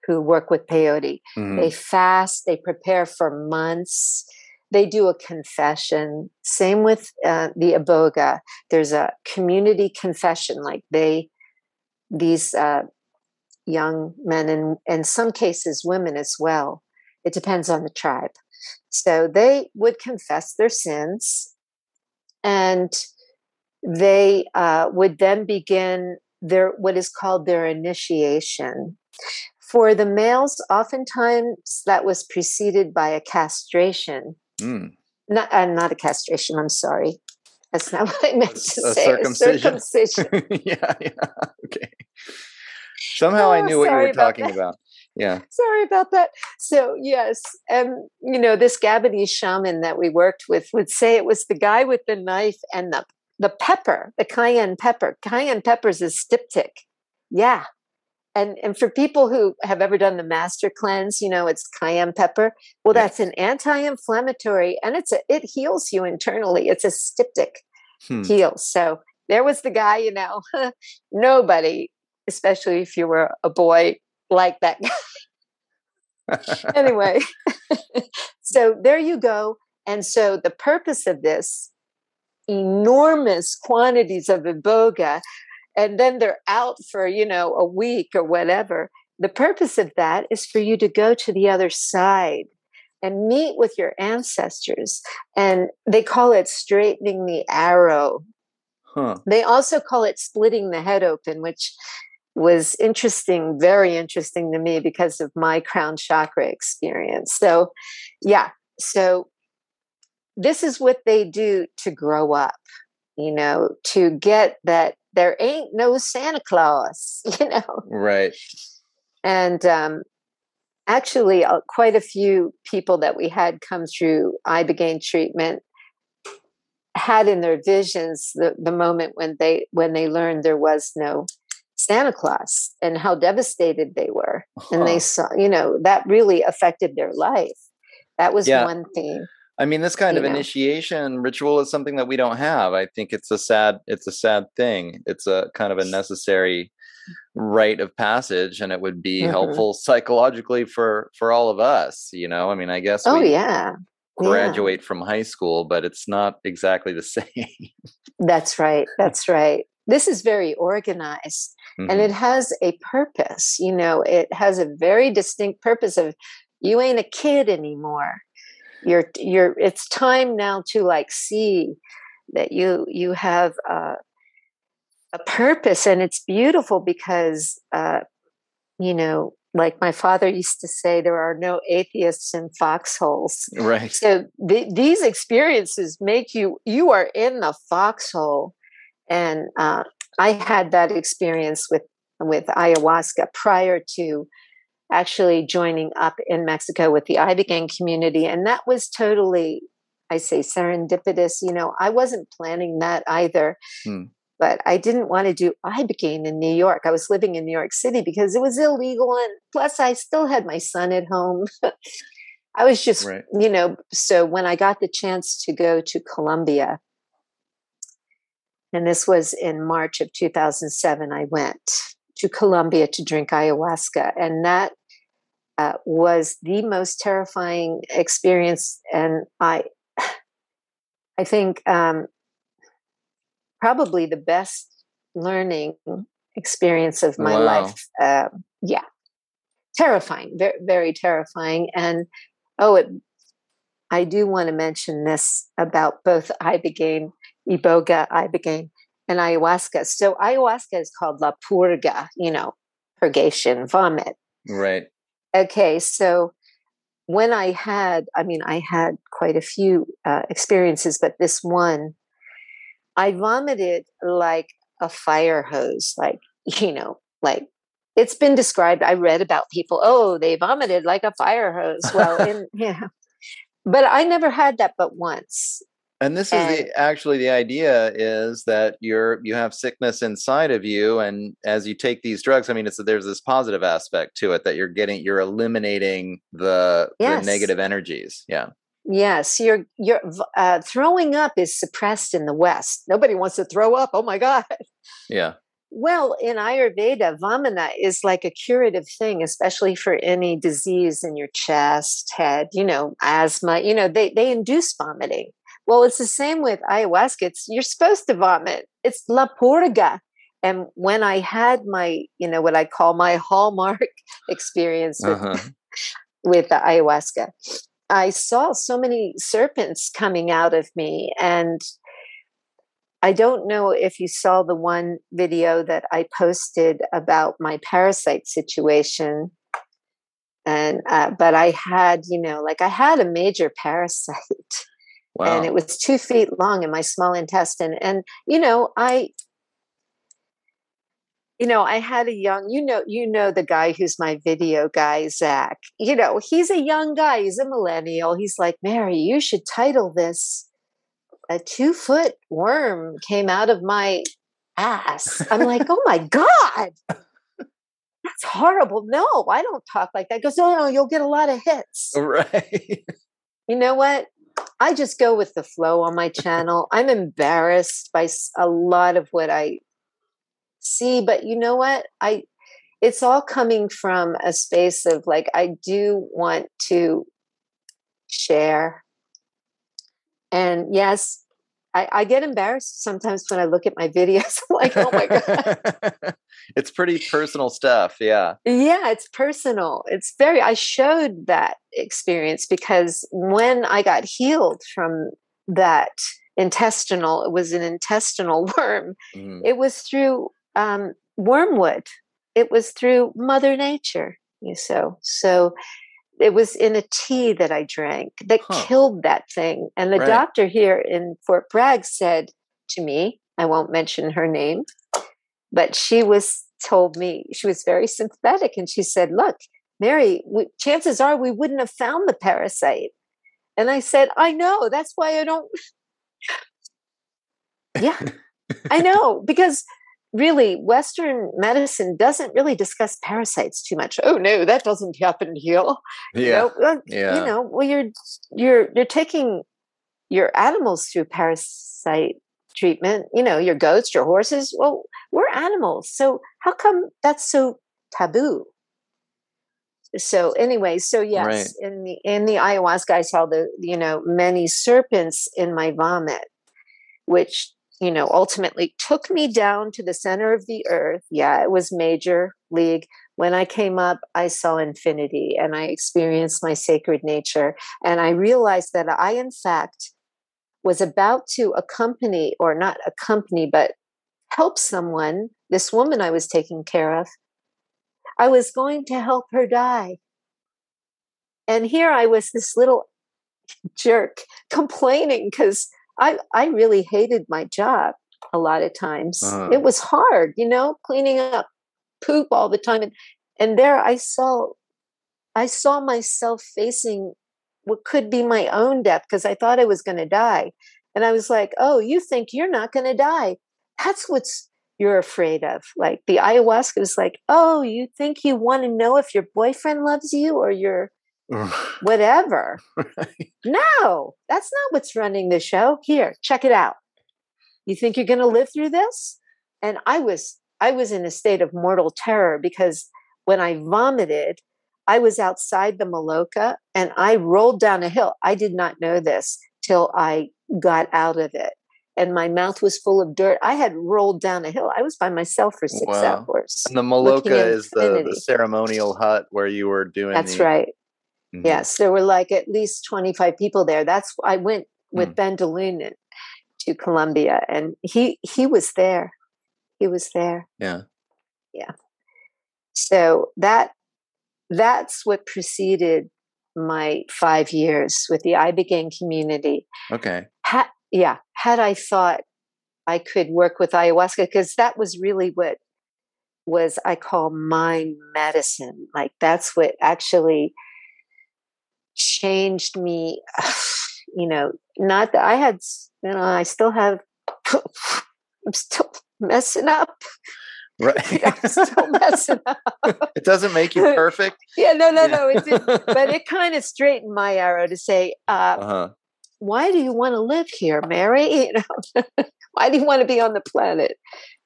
S2: who work with peyote. Mm-hmm. They fast, they prepare for months, they do a confession. Same with uh, the iboga. There's a community confession, like they, these uh, young men, and in some cases, women as well. It depends on the tribe. So they would confess their sins and they uh, would then begin their what is called their initiation. For the males, oftentimes that was preceded by a castration. Mm. Not, uh, not a castration. I'm sorry. That's not what I meant to say.
S1: Circumcision. Circumcision. yeah, yeah. Okay. Somehow oh, I knew what you were talking about. about. Yeah.
S2: Sorry about that. So, yes. And, you know, this Gabonese shaman that we worked with would say it was the guy with the knife and the the pepper, the cayenne pepper. Cayenne peppers is styptic. Yeah. And and for people who have ever done the master cleanse, you know, it's cayenne pepper. Well, yes. that's an anti-inflammatory and it's a it heals you internally. It's a styptic hmm. heal. So there was the guy, you know, nobody, especially if you were a boy like that guy. anyway, so there you go. And so the purpose of this enormous quantities of iboga and then they're out for you know a week or whatever the purpose of that is for you to go to the other side and meet with your ancestors and they call it straightening the arrow huh. they also call it splitting the head open which was interesting very interesting to me because of my crown chakra experience so yeah so this is what they do to grow up, you know, to get that there ain't no Santa Claus, you know.
S1: Right.
S2: And um, actually, uh, quite a few people that we had come through ibogaine treatment had in their visions the, the moment when they when they learned there was no Santa Claus and how devastated they were. Huh. And they saw, you know, that really affected their life. That was yeah. one thing.
S1: I mean, this kind of know. initiation ritual is something that we don't have. I think it's a sad, it's a sad thing. It's a kind of a necessary rite of passage, and it would be mm-hmm. helpful psychologically for for all of us. You know, I mean, I guess.
S2: Oh yeah.
S1: Graduate yeah. from high school, but it's not exactly the same.
S2: That's right. That's right. This is very organized, mm-hmm. and it mm-hmm. has a purpose. You know, it has a very distinct purpose of you ain't a kid anymore you're you're it's time now to like see that you you have uh, a purpose and it's beautiful because uh, you know like my father used to say there are no atheists in foxholes.
S1: Right.
S2: So th- these experiences make you you are in the foxhole and uh, i had that experience with with ayahuasca prior to actually joining up in Mexico with the Ibogaine community. And that was totally, I say, serendipitous. You know, I wasn't planning that either. Hmm. But I didn't want to do Ibogaine in New York. I was living in New York City because it was illegal. And plus, I still had my son at home. I was just, right. you know, so when I got the chance to go to Colombia, and this was in March of 2007, I went to Colombia to drink ayahuasca. And that uh, was the most terrifying experience. And I, I think um, probably the best learning experience of my wow. life. Uh, yeah, terrifying, very, very terrifying. And oh, it, I do want to mention this about both Ibogaine, Iboga, Ibogaine, and ayahuasca. So ayahuasca is called la purga, you know, purgation, vomit.
S1: Right.
S2: Okay, so when I had, I mean, I had quite a few uh, experiences, but this one, I vomited like a fire hose, like, you know, like it's been described. I read about people, oh, they vomited like a fire hose. Well, in, yeah, but I never had that but once.
S1: And this and, is the actually the idea is that you're you have sickness inside of you, and as you take these drugs, I mean, it's there's this positive aspect to it that you're getting you're eliminating the, yes. the negative energies. Yeah.
S2: Yes, you're you're uh, throwing up is suppressed in the West. Nobody wants to throw up. Oh my God.
S1: Yeah.
S2: Well, in Ayurveda, vamana is like a curative thing, especially for any disease in your chest, head, you know, asthma. You know, they they induce vomiting. Well, it's the same with ayahuasca. It's, you're supposed to vomit. It's la purga. And when I had my, you know, what I call my hallmark experience with, uh-huh. with the ayahuasca, I saw so many serpents coming out of me. And I don't know if you saw the one video that I posted about my parasite situation. And, uh, but I had, you know, like I had a major parasite. Wow. And it was two feet long in my small intestine. And, you know, I, you know, I had a young, you know, you know the guy who's my video guy, Zach. You know, he's a young guy, he's a millennial. He's like, Mary, you should title this a two foot worm came out of my ass. I'm like, oh my God. That's horrible. No, I don't talk like that. He goes, no, no, you'll get a lot of hits.
S1: Right.
S2: You know what? I just go with the flow on my channel. I'm embarrassed by a lot of what I see, but you know what? I it's all coming from a space of like I do want to share. And yes, I, I get embarrassed sometimes when I look at my videos. I'm like, oh my God.
S1: it's pretty personal stuff. Yeah.
S2: Yeah, it's personal. It's very, I showed that experience because when I got healed from that intestinal, it was an intestinal worm, mm. it was through um, wormwood, it was through Mother Nature. You so, so it was in a tea that I drank that huh. killed that thing. And the right. doctor here in Fort Bragg said to me, I won't mention her name, but she was told me, she was very sympathetic. And she said, Look, Mary, we, chances are we wouldn't have found the parasite. And I said, I know. That's why I don't. yeah, I know. Because really Western medicine doesn't really discuss parasites too much. Oh no, that doesn't happen here.
S1: Yeah.
S2: You know, well,
S1: Yeah.
S2: you know, well you're you're you're taking your animals through parasite treatment, you know, your goats, your horses. Well, we're animals. So how come that's so taboo? So anyway, so yes,
S1: Right.
S2: in the in the ayahuasca I saw the you know many serpents in my vomit, which you know ultimately took me down to the center of the earth. Yeah, it was major league. When I came up, I saw infinity and I experienced my sacred nature. And I realized that I, in fact, was about to accompany, or not accompany, but help someone, this woman I was taking care of. I was going to help her die. And here I was, this little jerk, complaining because I, I really hated my job a lot of times.
S1: Uh-huh.
S2: It was hard, you know, cleaning up poop all the time. And, and there I saw, I saw myself facing what could be my own death because I thought I was going to die. And I was like, oh, you think you're not going to die. That's what's you're afraid of. Like the ayahuasca was like, oh, you think you want to know if your boyfriend loves you or your whatever.
S1: Right.
S2: No, that's not what's running the show. Here, check it out. You think you're going to live through this? And I was I was in a state of mortal terror because when I vomited, I was outside the Maloka and I rolled down a hill. I did not know this till I got out of it. And my mouth was full of dirt. I had rolled down a hill. I was by myself for six
S1: Wow.
S2: hours.
S1: And the Maloka is the, the ceremonial hut where you were doing
S2: That's right.
S1: Mhm.
S2: Yes, there were like at least 25 people there. That's I went with
S1: Mm.
S2: Ben De Loenen to Colombia, and he he was there. He was there.
S1: Yeah. Yeah.
S2: So that that's what preceded my 5 years with the Ibogaine community.
S1: Okay.
S2: Ha- yeah, had I thought I could work with ayahuasca because that was really what was I call mind medicine. Like that's what actually changed me. You know, not that I had, you know, I still have, I'm still messing up.
S1: Right.
S2: I'm still messing up.
S1: it doesn't make you perfect.
S2: Yeah, no, no, no. It did, but it kind of straightened my arrow to say, uh,
S1: uh-huh.
S2: why do you want to live here, Mary? You know, why do you want to be on the planet?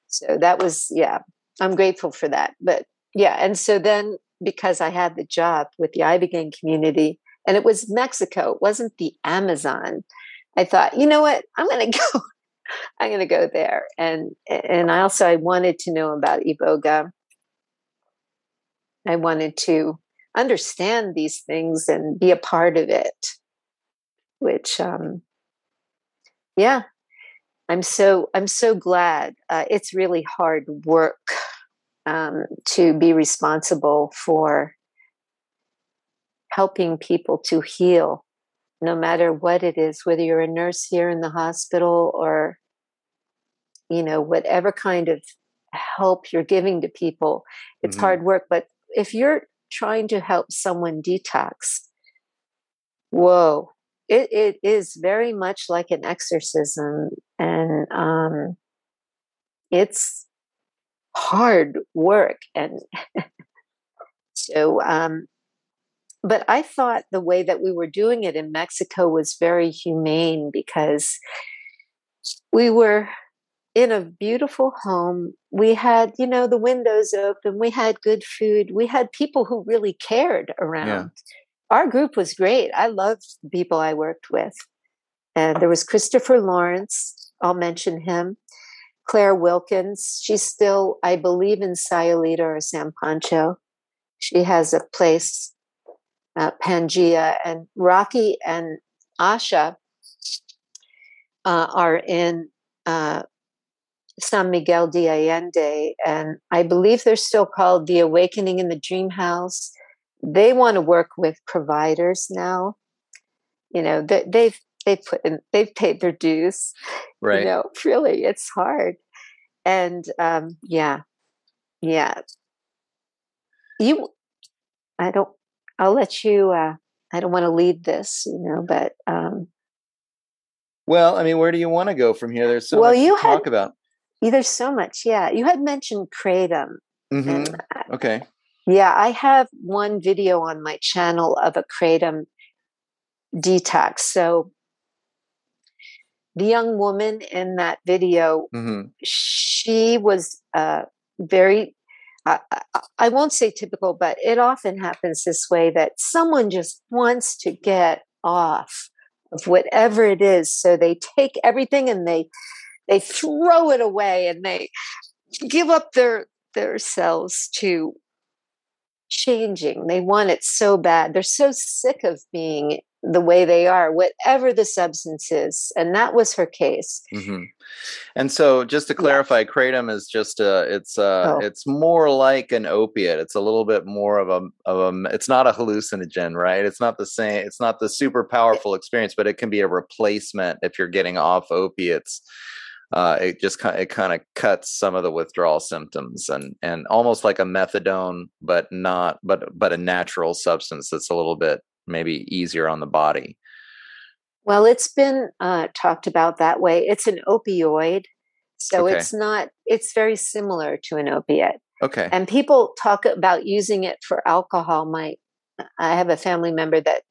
S2: So that was, yeah, I'm grateful for that. But yeah, and so then because I had the job with the Ibogaine community, and it was Mexico, it wasn't the Amazon. I thought, you know what, I'm going to go. I'm going to go there, and and I also I wanted to know about Iboga. I wanted to understand these things and be a part of it which um yeah i'm so i'm so glad uh, it's really hard work um to be responsible for helping people to heal no matter what it is whether you're a nurse here in the hospital or you know whatever kind of help you're giving to people it's
S1: Mhm.
S2: hard work. But if you're trying to help someone detox whoa it, it is very much like an exorcism. And um, it's hard work. And so um, but i thought the way that we were doing it in mexico was very humane because we were in a beautiful home. We had you know the windows open. We had good food. We had people who really cared around. Our group was great. I loved the people i worked with. And there was christopher lawrence i'll mention him claire wilkins. She's still i believe in sayulita or san pancho. She has a place uh, pangea and rocky and asha uh, are in uh, San Miguel de Allende, and I believe they're still called the Awakening in the Dream House. They want to work with providers now. You know, they, they've they've put in, they've paid their dues.
S1: Right.
S2: You know, really, it's hard. And um, yeah, yeah. You, I don't. I'll let you. Uh, I don't want to lead this, you know, but um,
S1: Well, I mean, where do you want to go from here? There's so
S2: Well,
S1: much
S2: you
S1: to
S2: had-
S1: talk about.
S2: there's so much. Yeah, you had mentioned kratom.
S1: Mm-hmm. Okay.
S2: Yeah, I have one video on my channel of a kratom detox. So the young woman in that video,
S1: Mm-hmm.
S2: she was uh, very, I I- won't say typical, but it often happens this way that someone just wants to get off of whatever it is. So they take everything and they they throw it away and they give up their their selves to changing. They want it so bad. They're so sick of being the way they are, whatever the substance is. And that was her case.
S1: hmm And so, just to
S2: Yeah.
S1: clarify, kratom is just a it's uh
S2: Oh.
S1: it's more like an opiate. It's a little bit more of a of a. It's not a hallucinogen, right? It's not the same. It's not the super powerful experience, but it can be a replacement if you're getting off opiates. Uh, it just kind it kind of cuts some of the withdrawal symptoms and and almost like a methadone, but not but but a natural substance that's a little bit maybe easier on the body.
S2: Well, it's been uh, talked about that way. It's an opioid. So
S1: Okay.
S2: it's not, it's very similar to an opiate.
S1: Okay.
S2: And people talk about using it for alcohol. My, I have a family member that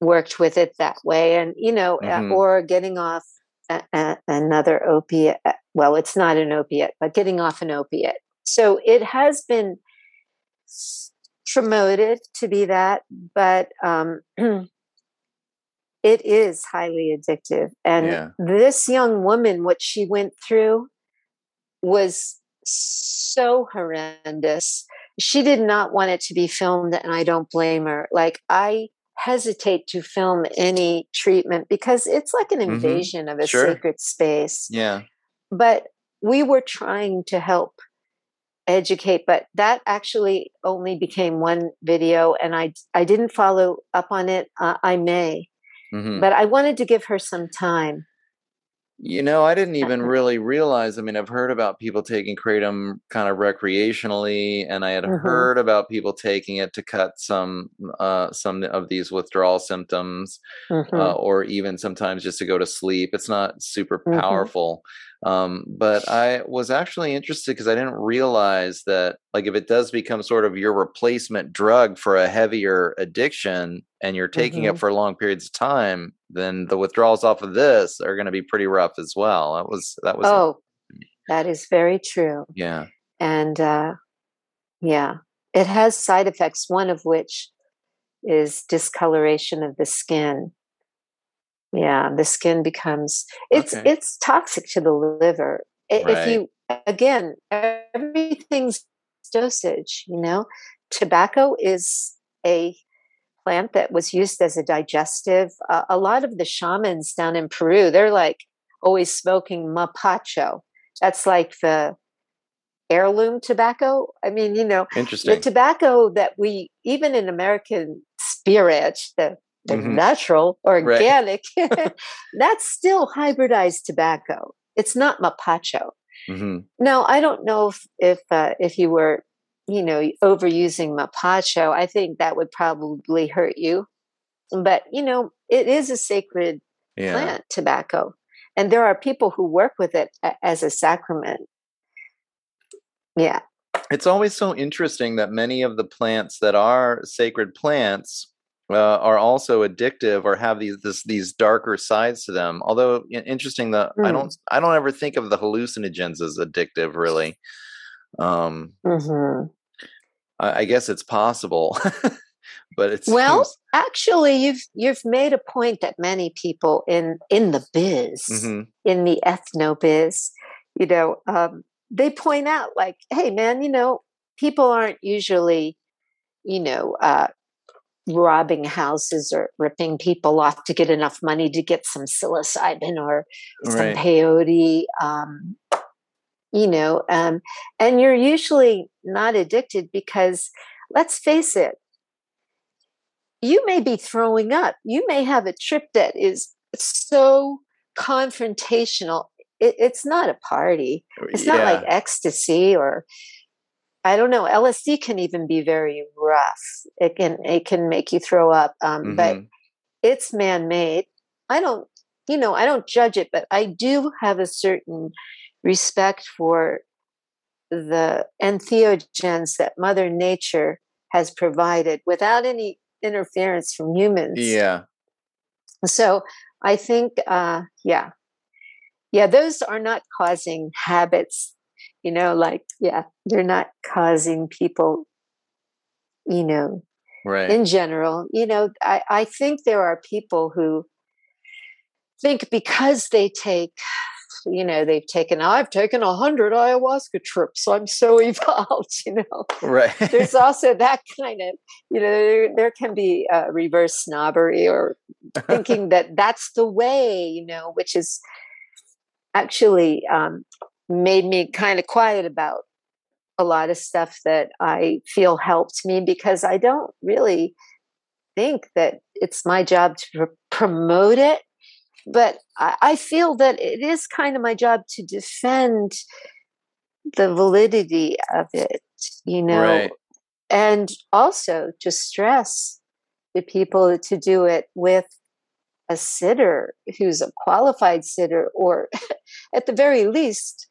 S2: worked with it that way, and you know, uh,
S1: Mhm.
S2: or getting off a, a, another opiate. uh, Well, it's not an opiate, but getting off an opiate. So it has been promoted to be that, but um, it is highly addictive. And
S1: Yeah.
S2: this young woman, what she went through was so horrendous. She did not want it to be filmed, and I don't blame her. Like, I hesitate to film any treatment because it's like an
S1: Mhm.
S2: invasion of a
S1: Sure.
S2: sacred space.
S1: Yeah.
S2: But we were trying to help educate, but that actually only became one video, and I I didn't follow up on it. Uh, I may,
S1: hmm
S2: but I wanted to give her some time.
S1: You know, I didn't even really realize. I mean, I've heard about people taking kratom kind of recreationally, and I had
S2: Mhm.
S1: heard about people taking it to cut some uh, some of these withdrawal symptoms,
S2: Mhm.
S1: uh, or even sometimes just to go to sleep. It's not super
S2: Mhm.
S1: powerful, um, but I was actually interested because I didn't realize that, like, if it does become sort of your replacement drug for a heavier addiction, and you're taking
S2: Mhm.
S1: it for long periods of time, then the withdrawals off of this are going to be pretty rough as well. That was that was
S2: oh, that is very true.
S1: yeah.
S2: And uh, yeah, it has side effects, one of which is discoloration of the skin. Yeah, the skin becomes it's
S1: Okay.
S2: it's toxic to the liver. I- If you again, everything's dosage, you know. Tobacco is a plant that was used as a digestive. Uh, a lot of the shamans down in Peru, they're like always smoking mapacho. That's like the heirloom tobacco. I mean, you know,
S1: Interesting.
S2: the tobacco that we even in American spirit, the the
S1: Mhm.
S2: natural organic, that's still hybridized tobacco. It's not mapacho.
S1: hmm
S2: Now, I don't know if if uh, if you were, you know, overusing mapacho. I think that would probably hurt you. But you know, it is a sacred
S1: Yeah.
S2: plant, tobacco, and there are people who work with it a- as a sacrament. Yeah.
S1: It's always so interesting that many of the plants that are sacred plants uh, are also addictive or have these this, these darker sides to them. Although interesting that I
S2: Mm.
S1: don't I don't ever think of the hallucinogens as addictive really. Um,
S2: hmm
S1: I, I guess it's possible, but it's
S2: Well, actually, you've you've made a point that many people in in the biz,
S1: hmm
S2: in the ethno biz, you know, um, they point out like, hey, man, you know, people aren't usually, you know, uh, robbing houses or ripping people off to get enough money to get some psilocybin or some
S1: right.
S2: peyote. Um, you know, um, and you're usually not addicted because, let's face it, you may be throwing up. You may have a trip that is so confrontational. It, it's not a party. It's not like ecstasy or I don't know. LSD can even be very rough. It can it can make you throw up. Um, But
S1: Mhm.
S2: it's man made. I don't, you know, I don't judge it, but I do have a certain respect for the entheogens that Mother Nature has provided without any interference from humans.
S1: Yeah.
S2: So I think, uh, yeah, yeah, those are not causing habits, you know, like, yeah, they're not causing people, you know,
S1: right.
S2: in general. You know, I, I think there are people who think because they take you know they've taken i've taken a hundred ayahuasca trips so i'm so evolved you know
S1: right
S2: there's also that kind of you know there, there can be uh, reverse snobbery or thinking that that's the way you know which is actually um, made me kind of quiet about a lot of stuff that i feel helped me because i don't really think that it's my job to pr- promote it but I, I feel that it is kind of my job to defend the validity of it, you know,
S1: Right.
S2: and also to stress the people to do it with a sitter who's a qualified sitter, or at the very least,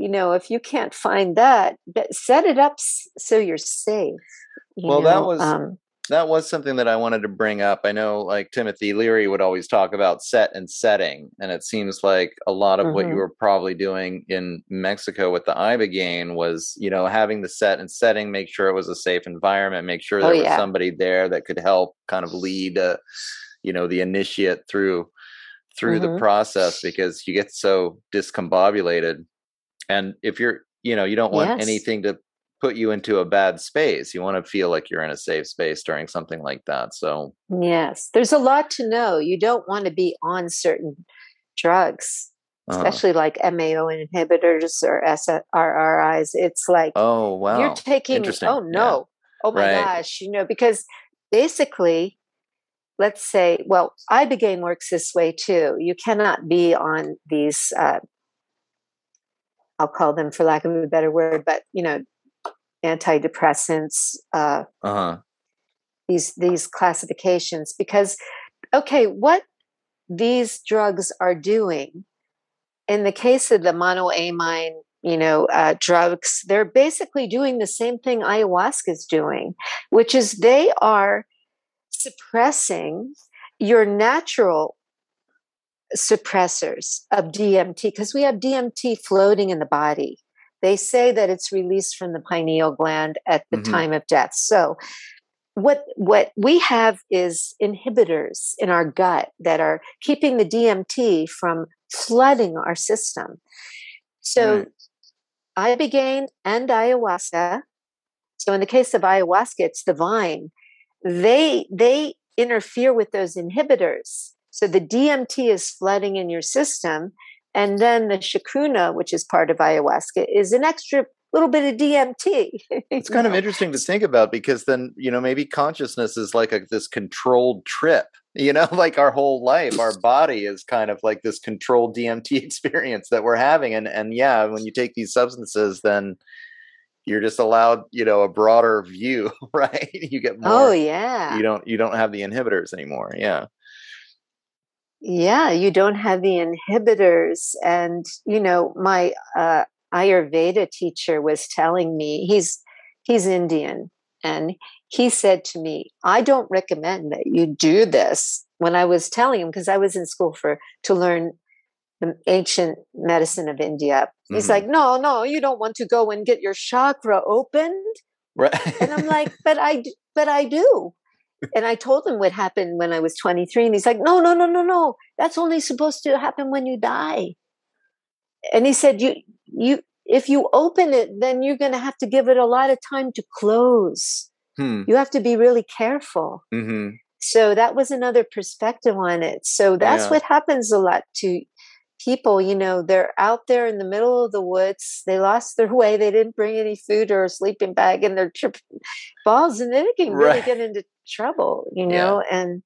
S2: you know, if you can't find that, set it up so you're safe. you
S1: Well, that was-
S2: um,
S1: that was something that I wanted to bring up. I know like Timothy Leary would always talk about set and setting, and it seems like a lot of what you
S2: Mhm.
S1: were probably doing in Mexico with the Ibogaine was, you know, having the set and setting, make sure it was a safe environment, make sure
S2: Oh,
S1: there was somebody there that could help kind of lead, uh, you know, the initiate through through the
S2: Mhm.
S1: process because you get so discombobulated, and if you're, you know, you don't want
S2: Yes.
S1: anything to put you into a bad space. You want to feel like you're in a safe space during something like that. So,
S2: Yes, there's a lot to know. You don't want to be on certain drugs,
S1: uh,
S2: especially like MAO inhibitors or SSRIs. It's like
S1: oh wow,
S2: you're taking, oh
S1: Yeah.
S2: no, oh my
S1: Right.
S2: gosh, you know, because basically, let's say, well, Ibogaine works this way too. You cannot be on these, uh, I'll call them for lack of a better word, but, you know, antidepressants, uh,
S1: uh huh,
S2: these these classifications because okay what these drugs are doing in the case of the monoamine you know uh, drugs they're basically doing the same thing ayahuasca is doing which is they are suppressing your natural suppressors of DMT because we have DMT floating in the body. They say that it's released from the pineal gland at the
S1: Mhm.
S2: time of death. So what what we have is inhibitors in our gut that are keeping the DMT from flooding our system. So ibogaine and ayahuasca. So in the case of ayahuasca, it's the vine. They they interfere with those inhibitors. So the DMT is flooding in your system, and then the chacruna, which is part of ayahuasca, is an extra little bit of DMT.
S1: it's kind of interesting to think about because then you know maybe consciousness is like a, this controlled trip. You know, like our whole life, our body is kind of like this controlled DMT experience that we're having, and and yeah, when you take these substances, then you're just allowed, you know, a broader view, right? You get more.
S2: Oh yeah,
S1: You don't you don't have the inhibitors anymore. Yeah.
S2: Yeah. You don't have the inhibitors, and you know my uh, Ayurveda teacher was telling me he's he's Indian, and he said to me, "I don't recommend that you do this." When I was telling him, because I was in school for to learn the ancient medicine of India, he's
S1: Mhm.
S2: like, "No, no, you don't want to go and get your chakra opened."
S1: Right.
S2: And I'm like, but I, but I do. And I told him what happened when I was 23, and he's like, no, no, no, no, no. That's only supposed to happen when you die. And he said, you, you, if you open it, then you're going to have to give it a lot of time to close.
S1: hmm.
S2: You have to be really careful.
S1: hmm
S2: So that was another perspective on it. So that's
S1: Yeah.
S2: what happens a lot to people. You know, they're out there in the middle of the woods. They lost their way. They didn't bring any food or a sleeping bag, and they're tripping balls, and then they can really
S1: Right.
S2: get into trouble. You
S1: Yeah.
S2: know, and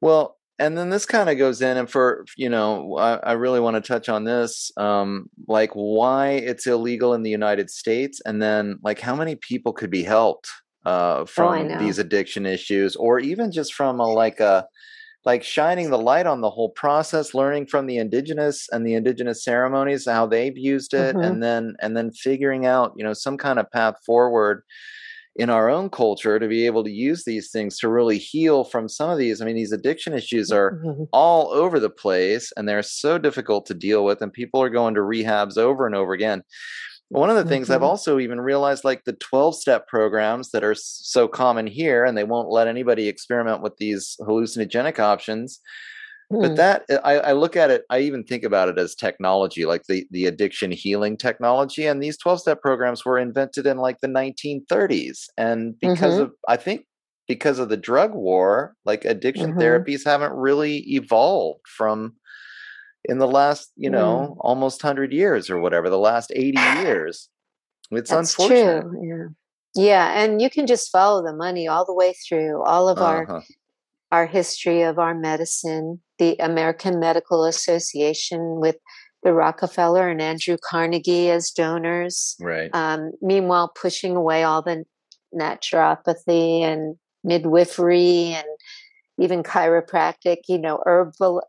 S1: Well, and then this kind of goes in, and for you know, I, I really want to touch on this, um, like why it's illegal in the United States, and then like how many people could be helped uh,
S2: Oh,
S1: from
S2: know.
S1: these addiction issues, or even just from a like a like shining the light on the whole process learning from the indigenous and the indigenous ceremonies how they've used it
S2: Mhm.
S1: and then and then figuring out you know some kind of path forward in our own culture to be able to use these things to really heal from some of these i mean these addiction issues are
S2: Mhm.
S1: all over the place and they're so difficult to deal with and people are going to rehabs over and over again one of the things i've
S2: Mhm.
S1: also even realized like the 12 step programs that are so common here and they won't let anybody experiment with these hallucinogenic options but
S2: Mm.
S1: that I, I look at it i even think about it as technology like the the addiction healing technology and these 12 step programs were invented in like the 1930s and because
S2: Mhm.
S1: of i think because of the drug war like addiction
S2: Mhm.
S1: therapies haven't really evolved from in the last you
S2: Mm.
S1: know almost 100 years or whatever the last 80 years it's
S2: That's
S1: unfortunate
S2: true. Yeah. Yeah, and you can just follow the money all the way through all of our
S1: Uh-huh.
S2: our history of our medicine, the American Medical Association with the Rockefeller and Andrew Carnegie as donors.
S1: right
S2: Um, meanwhile, pushing away all the naturopathy and midwifery and even chiropractic, you know, herbal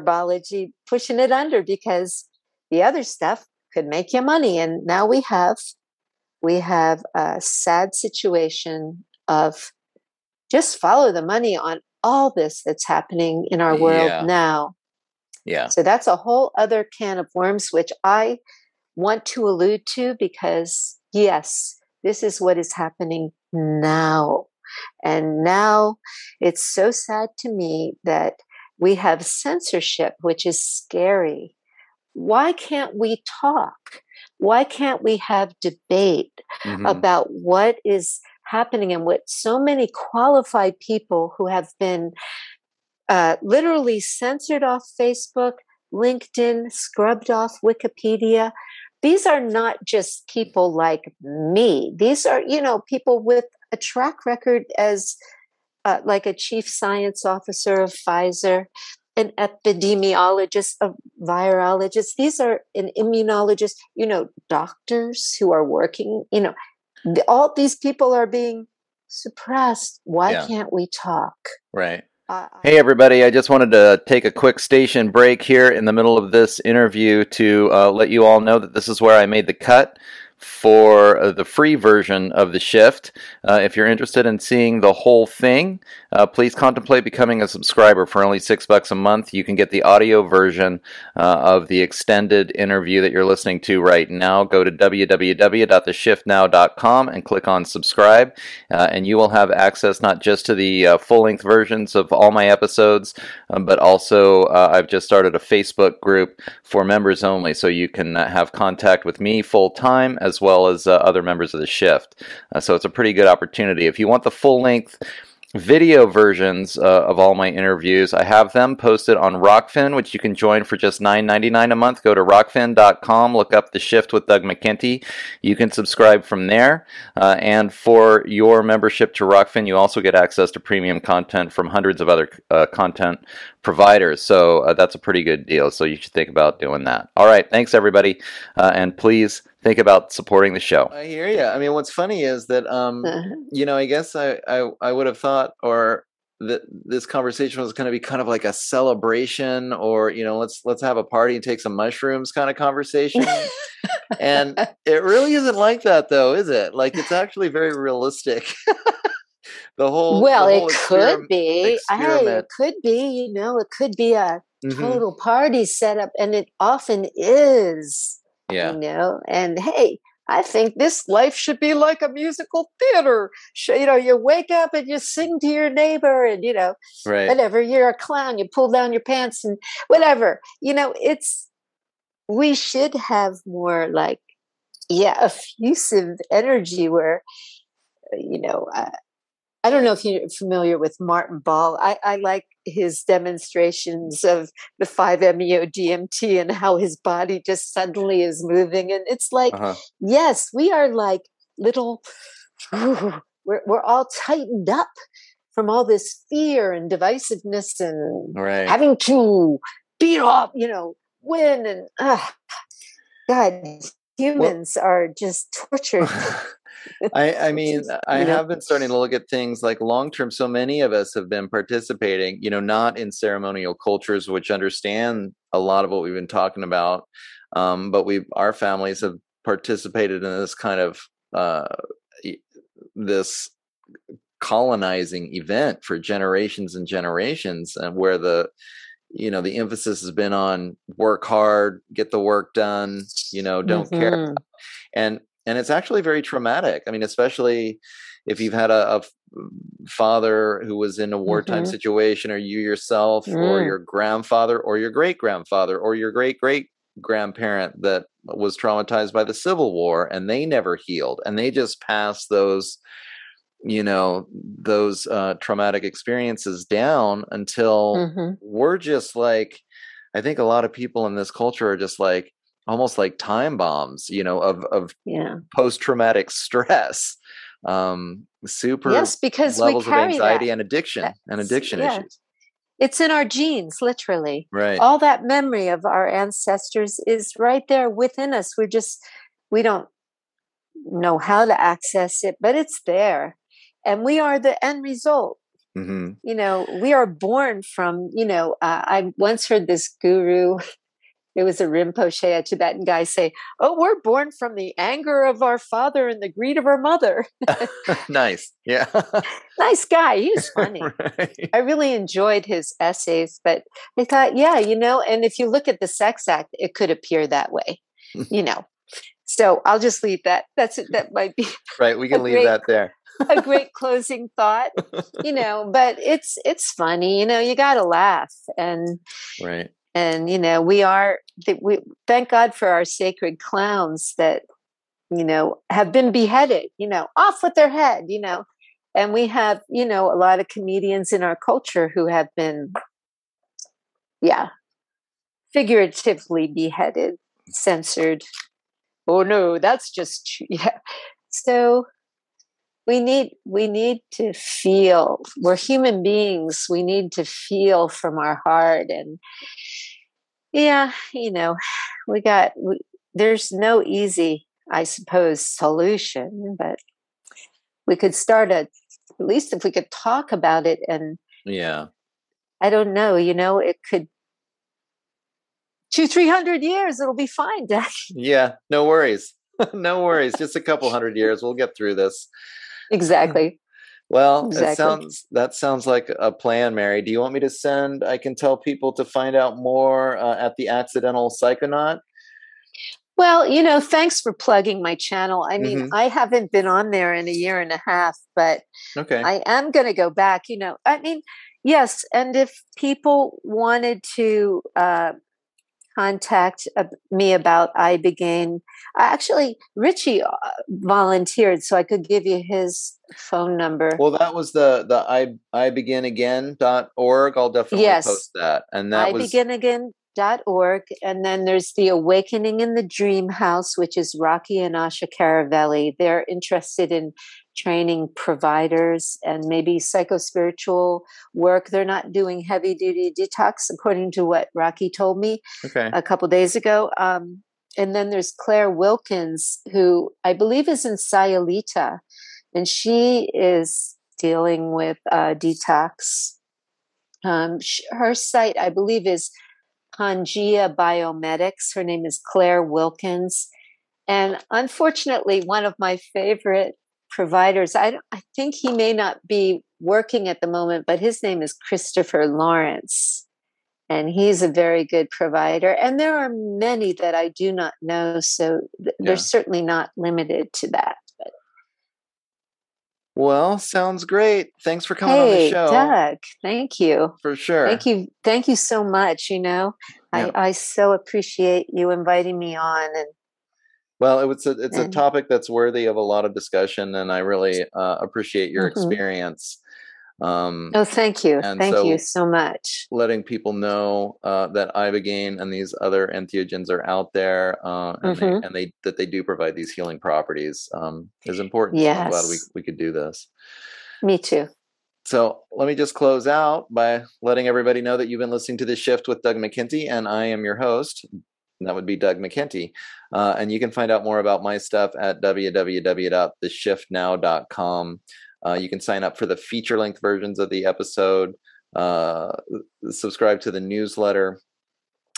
S2: herbology, pushing it under because the other stuff could make you money. And now we have we have a sad situation of just follow the money on all this that's happening in our world
S1: Yeah.
S2: now.
S1: yeah
S2: So that's a whole other can of worms, which I want to allude to because, yes, this is what is happening now. And now it's so sad to me that we have censorship, which is scary. Why can't we talk? Why can't we have debate
S1: Mhm.
S2: about what is happening and what so many qualified people who have been uh, literally censored off Facebook, LinkedIn, scrubbed off Wikipedia. These are not just people like me. These are, you know, people with a track record as uh, like a chief science officer of Pfizer, an epidemiologist, a virologist. These are an immunologist, you know, doctors who are working, you know, all these people are being suppressed. Why
S1: Yeah.
S2: can't we talk?
S1: right
S2: Uh,
S1: Hey, everybody. I just wanted to take a quick station break here in the middle of this interview to uh, let you all know that this is where I made the cut for uh, the free version of the shift. Uh, if you're interested in seeing the whole thing, uh, please contemplate becoming a subscriber for only six bucks a month. You can get the audio version uh, of the extended interview that you're listening to right now. Go to www.theshiftnow.com and click on subscribe, uh, and you will have access not just to the full length versions of all my episodes, um, but also I've just started a Facebook group for members only, so you can have contact with me full time as well as uh, other members of the shift. Uh, so it's a pretty good opportunity. If you want the full length video versions uh, of all my interviews. I have them posted on Rokfin, which you can join for just $9.99 a month. Go to rokfin.com, look up The Shift with Doug McKenty. You can subscribe from there. Uh, and for your membership to Rokfin, you also get access to premium content from hundreds of other uh, content providers. So uh, that's a pretty good deal. So you should think about doing that. All right. Thanks, everybody. Uh, and please think about supporting the show. I hear you. I mean, what's funny is that um,
S2: uh,
S1: you know, I guess I, I, I would have thought or that this conversation was going to be kind of like a celebration or, you know, let's, let's have a party and take some mushrooms kind of conversation. and it really isn't like that though, is it? Like it's actually very realistic. the whole,
S2: well,
S1: the
S2: it
S1: whole
S2: could
S1: experim-
S2: be. Hey, it
S1: experiment.
S2: could be. You know, it could be a
S1: Mhm.
S2: total party setup, and it often is.
S1: Yeah.
S2: You know, and hey, I think this life should be like a musical theater. You know, you wake up and you sing to your neighbor, and you know,
S1: Right.
S2: whatever. You're a clown. You pull down your pants and whatever. You know, it's we should have more like yeah, effusive energy where uh, you know. Uh, I don't know if you're familiar with Martin Ball. I, I like his demonstrations of the 5-MeO DMT and how his body just suddenly is moving. And it's like,
S1: Uh-huh.
S2: yes, we are like little, we're, we're all tightened up from all this fear and divisiveness and
S1: Right.
S2: having to beat off, you know, win. And uh, God, humans are just tortured.
S1: I, I mean, I have been starting to look at things like long term. So many of us have been participating, you know, not in ceremonial cultures which understand a lot of what we've been talking about, um, but we our families have participated in this kind of uh, this colonizing event for generations and generations, and where the you know the emphasis has been on work hard get the work done you know don't mm-hmm. care and and it's actually very traumatic i mean especially if you've had a, a father who was in a wartime mm-hmm. situation or you yourself mm. or your grandfather or your great grandfather or your great great grandparent that was traumatized by the civil war and they never healed and they just passed those you know those uh, traumatic experiences down until mm-hmm. we're just like i think a lot of people in this culture are just like almost like time bombs you know of of
S2: yeah.
S1: post-traumatic stress um super
S2: yes because
S1: levels
S2: of
S1: anxiety
S2: that.
S1: and addiction That's, and addiction yeah. issues
S2: it's in our genes literally
S1: right
S2: all that memory of our ancestors is right there within us we're just we don't know how to access it but it's there and we are the end result
S1: mm-hmm.
S2: you know we are born from you know uh, i once heard this guru it was a rinpoche a tibetan guy say oh we're born from the anger of our father and the greed of our mother.
S1: Nice yeah.
S2: Nice guy he's funny right. i really enjoyed his essays but i thought yeah you know and if you look at the sex act it could appear that way you know. So i'll just leave that that's it. that might be
S1: right we can leave great, that there.
S2: a great closing thought you know but it's it's funny you know you got to laugh and
S1: right
S2: and you know we are we thank god for our sacred clowns that you know have been beheaded you know off with their head you know. And we have you know a lot of comedians in our culture who have been yeah figuratively beheaded censored. Oh no that's just yeah. So we need we need to feel we're human beings we need to feel from our heart and yeah you know we got we, there's no easy i suppose solution but we could start a at least if we could talk about it and
S1: yeah.
S2: I don't know you know it could two three hundred years it'll be fine Dad.
S1: yeah no worries. No worries just a couple hundred years we'll get through this
S2: exactly.
S1: Well, exactly. it sounds that sounds like a plan, Mary. Do you want me to send? I can tell people to find out more uh, at the Accidental Psychonaut.
S2: Well, you know, thanks for plugging my channel. I mean, mm-hmm. I haven't been on there in a year and a half, but
S1: okay,
S2: I am going to go back. You know, I mean, yes, and if people wanted to uh, contact me about ibogaine. Actually, Richie uh, volunteered, so I could give you his phone number.
S1: Well, that was the the I I begin again dot org. I'll definitely yes. post that. And that
S2: I
S1: was
S2: begin again dot org and then there's the awakening in the dream house which is rocky and asha caravelli they're interested in training providers and maybe psychospiritual work. They're not doing heavy duty detox, according to what Rocky told me
S1: okay.
S2: a couple days ago. Um, and then there's Claire Wilkins, who I believe is in Sayulita, and she is dealing with uh, detox. Um, her site, I believe, is Pangea Biomedics. Her name is Claire Wilkins. And unfortunately, one of my favorite providers. I, I think he may not be working at the moment, but his name is Christopher Lawrence. And he's a very good provider. And there are many that I do not know. So th- yeah. they're certainly not limited to that. But.
S1: Well, sounds great. Thanks for coming
S2: hey,
S1: on the show.
S2: Doug, thank you.
S1: For sure.
S2: Thank you. Thank you so much. You know, yeah. I, I so appreciate you inviting me on and
S1: well, it was a, it's a topic that's worthy of a lot of discussion, and I really uh, appreciate your mm-hmm. experience.
S2: Um, oh, thank you, thank so you so much.
S1: Letting people know uh, that ibogaine and these other entheogens are out there, uh, and, mm-hmm. they, and, they, that they do provide these healing properties um, is important.
S2: Yes. So
S1: I'm glad we we could do this.
S2: Me too.
S1: So let me just close out by letting everybody know that you've been listening to this shift with Doug McKenty, and I am your host, and that would be Doug McKenty. Uh, and you can find out more about my stuff at www.theshiftnow.com. Uh, you can sign up for the feature length versions of the episode, uh, subscribe to the newsletter,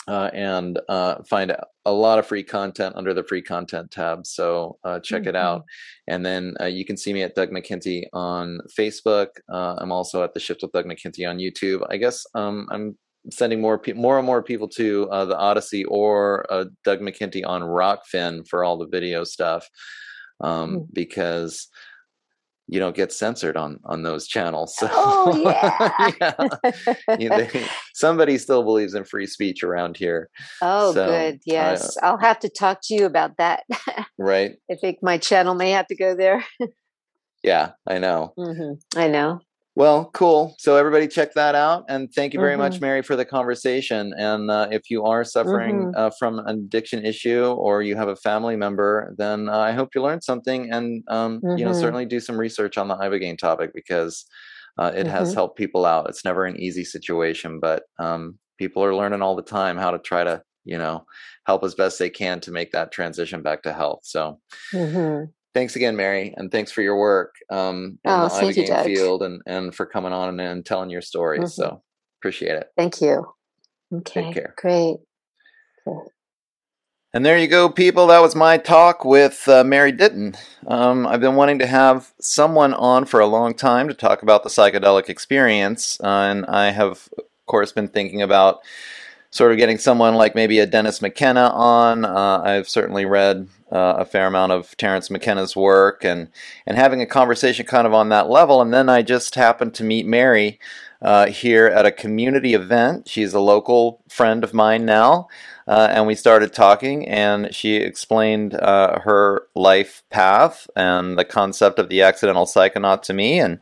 S1: uh, and uh, find a lot of free content under the free content tab. So uh, check mm-hmm. it out. And then uh, you can see me at Doug McKenty on Facebook. Uh, I'm also at the Shift with Doug McKenty on YouTube. I guess um, I'm sending more pe- more and more people to uh, the Odysee or Doug McKenty on Rokfin for all the video stuff um, mm-hmm. because you don't get censored on on those channels. So
S2: oh, yeah.
S1: yeah. You, they, somebody still believes in free speech around here.
S2: Oh, so, good. Yes, uh, I'll have to talk to you about that.
S1: right.
S2: I think my channel may have to go there.
S1: yeah, I know.
S2: Mm-hmm. I know.
S1: Well, cool. So everybody check that out, and thank you very mm-hmm. much, Mary, for the conversation. And uh, if you are suffering mm-hmm. uh, from an addiction issue, or you have a family member, then uh, I hope you learned something, and um, mm-hmm. you know mm-hmm. certainly do some research on the ibogaine topic because uh, it has mm-hmm. helped people out. It's never an easy situation, but um, people are learning all the time how to try to you know help as best they can to make that transition back to health. So
S2: mm-hmm
S1: thanks again, Mary, and thanks for your work um, in oh, the ibogaine field and, and for coming on and telling your story. Mm-hmm. So appreciate it.
S2: Thank you. Okay.
S1: Take care.
S2: Great.
S1: And there you go, people. That was my talk with uh, Mary Ditton. Um, I've been wanting to have someone on for a long time to talk about the psychedelic experience, uh, and I have, of course, been thinking about sort of getting someone like maybe a Dennis McKenna on. Uh, I've certainly read uh, a fair amount of Terence McKenna's work and and having a conversation kind of on that level. And then I just happened to meet Mary uh, here at a community event. She's a local friend of mine now. Uh, and we started talking, and she explained uh, her life path and the concept of the accidental psychonaut to me. And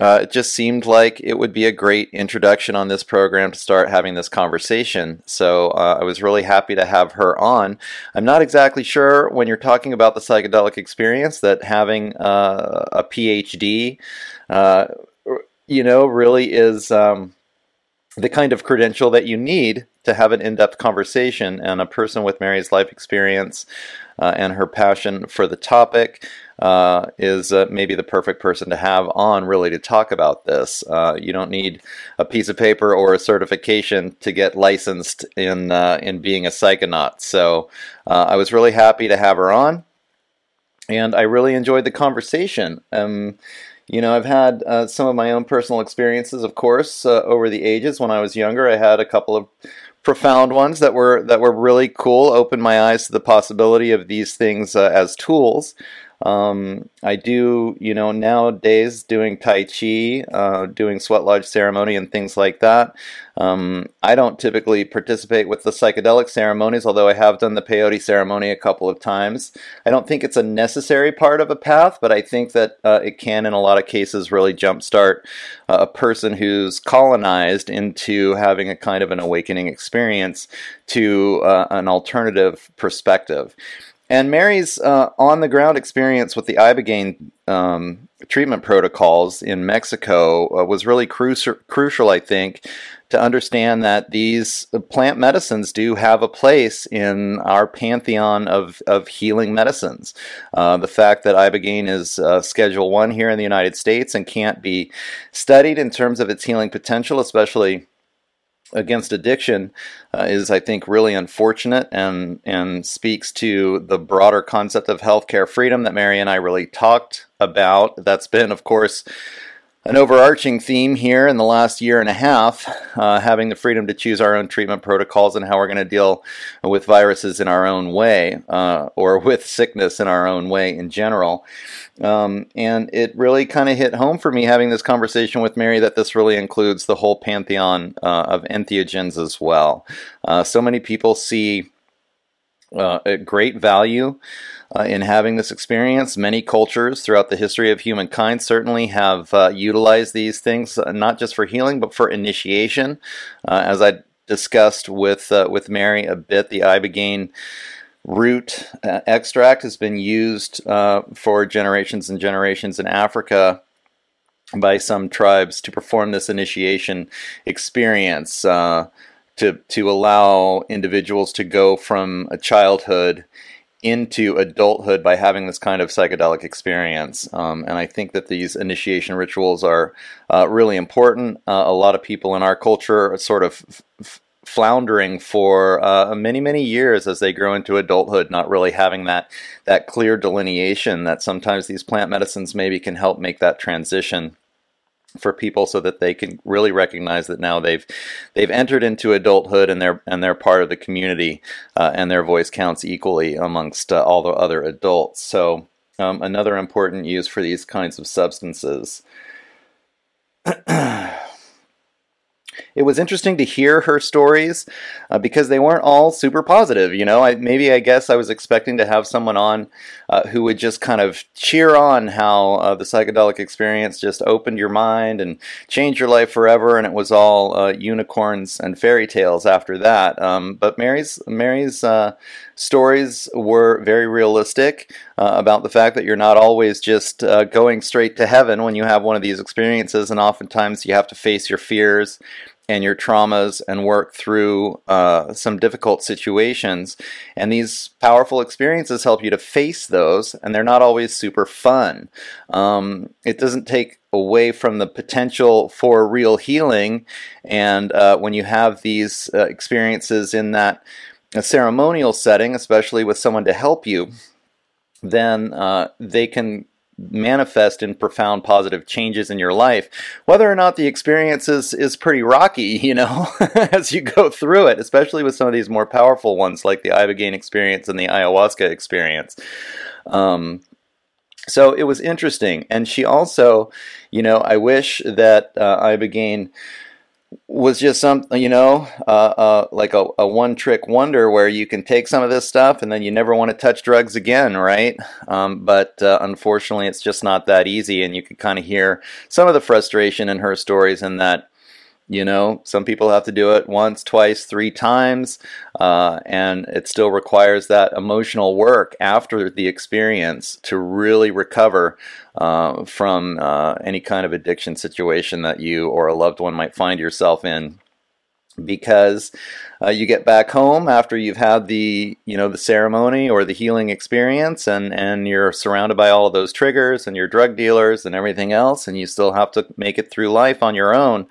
S1: uh, it just seemed like it would be a great introduction on this program to start having this conversation. So uh, I was really happy to have her on. I'm not exactly sure when you're talking about the psychedelic experience that having uh, a PhD, uh, you know, really is um, the kind of credential that you need to have an in depth conversation. And a person with Mary's life experience uh, and her passion for the topic uh, is uh, maybe the perfect person to have on really to talk about this. Uh, you don't need a piece of paper or a certification to get licensed in uh, in being a psychonaut. So uh, I was really happy to have her on, and I really enjoyed the conversation. Um, you know, I've had uh, some of my own personal experiences, of course, over the ages. When I was younger, I had a couple of profound ones that were that were really cool. Opened my eyes to the possibility of these things uh, as tools. Um, I do, you know, nowadays doing Tai Chi, uh, doing sweat lodge ceremony and things like that. Um, I don't typically participate with the psychedelic ceremonies, although I have done the peyote ceremony a couple of times. I don't think it's a necessary part of a path, but I think that uh, it can, in a lot of cases, really jumpstart uh, a person who's colonized into having a kind of an awakening experience to uh, an alternative perspective. And Mary's uh, on the ground experience with the Ibogaine um, treatment protocols in Mexico uh, was really cru- crucial, I think, to understand that these plant medicines do have a place in our pantheon of, of healing medicines. Uh, the fact that Ibogaine is uh, Schedule 1 here in the United States and can't be studied in terms of its healing potential, especially against addiction uh, is, I think, really unfortunate and and speaks to the broader concept of healthcare freedom that Mary and I really talked about. That's been, of course, an overarching theme here in the last year and a half, uh, having the freedom to choose our own treatment protocols and how we're going to deal with viruses in our own way uh, or with sickness in our own way in general. Um, and it really kind of hit home for me having this conversation with Mary that this really includes the whole pantheon uh, of entheogens as well. Uh, so many people see uh, a great value uh, in having this experience. Many cultures throughout the history of humankind certainly have uh, utilized these things uh, not just for healing but for initiation. Uh, as I discussed with uh, with Mary a bit, the ibogaine root extract has been used for generations and generations in Africa by some tribes to perform this initiation experience to to allow individuals to go from a childhood into adulthood by having this kind of psychedelic experience. Um, and I think that these initiation rituals are uh, really important. Uh, a lot of people in our culture are sort of f- floundering for uh, many many years as they grow into adulthood not really having that that clear delineation that sometimes these plant medicines maybe can help make that transition for people so that they can really recognize that now they've they've entered into adulthood and they're and they're part of the community uh, and their voice counts equally amongst uh, all the other adults. So um, another important use for these kinds of substances it was interesting to hear her stories uh, because they weren't all super positive. You know, I, maybe I guess I was expecting to have someone on uh, who would just kind of cheer on how uh, the psychedelic experience just opened your mind and changed your life forever, and it was all uh, unicorns and fairy tales after that. Um, but Mary's Mary's uh, stories were very realistic uh, about the fact that you're not always just uh, going straight to heaven when you have one of these experiences, and oftentimes you have to face your fears and your traumas and work through uh, some difficult situations. And these powerful experiences help you to face those, and they're not always super fun. Um, it doesn't take away from the potential for real healing. And uh, when you have these uh, experiences in that ceremonial setting, especially with someone to help you, then uh, they can manifest in profound positive changes in your life, whether or not the experience is, is pretty rocky, you know, as you go through it, especially with some of these more powerful ones like the Ibogaine experience and the ayahuasca experience. Um, so it was interesting. And she also, you know, I wish that uh, Ibogaine was just some, you know, uh, uh, like a, a one trick wonder where you can take some of this stuff and then you never want to touch drugs again, right? Um, but uh, unfortunately, it's just not that easy. And you could kind of hear some of the frustration in her stories and that you know, some people have to do it once, twice, three times, uh, and it still requires that emotional work after the experience to really recover uh, from uh, any kind of addiction situation that you or a loved one might find yourself in because uh, you get back home after you've had the you know the ceremony or the healing experience and and you're surrounded by all of those triggers and your drug dealers and everything else and you still have to make it through life on your own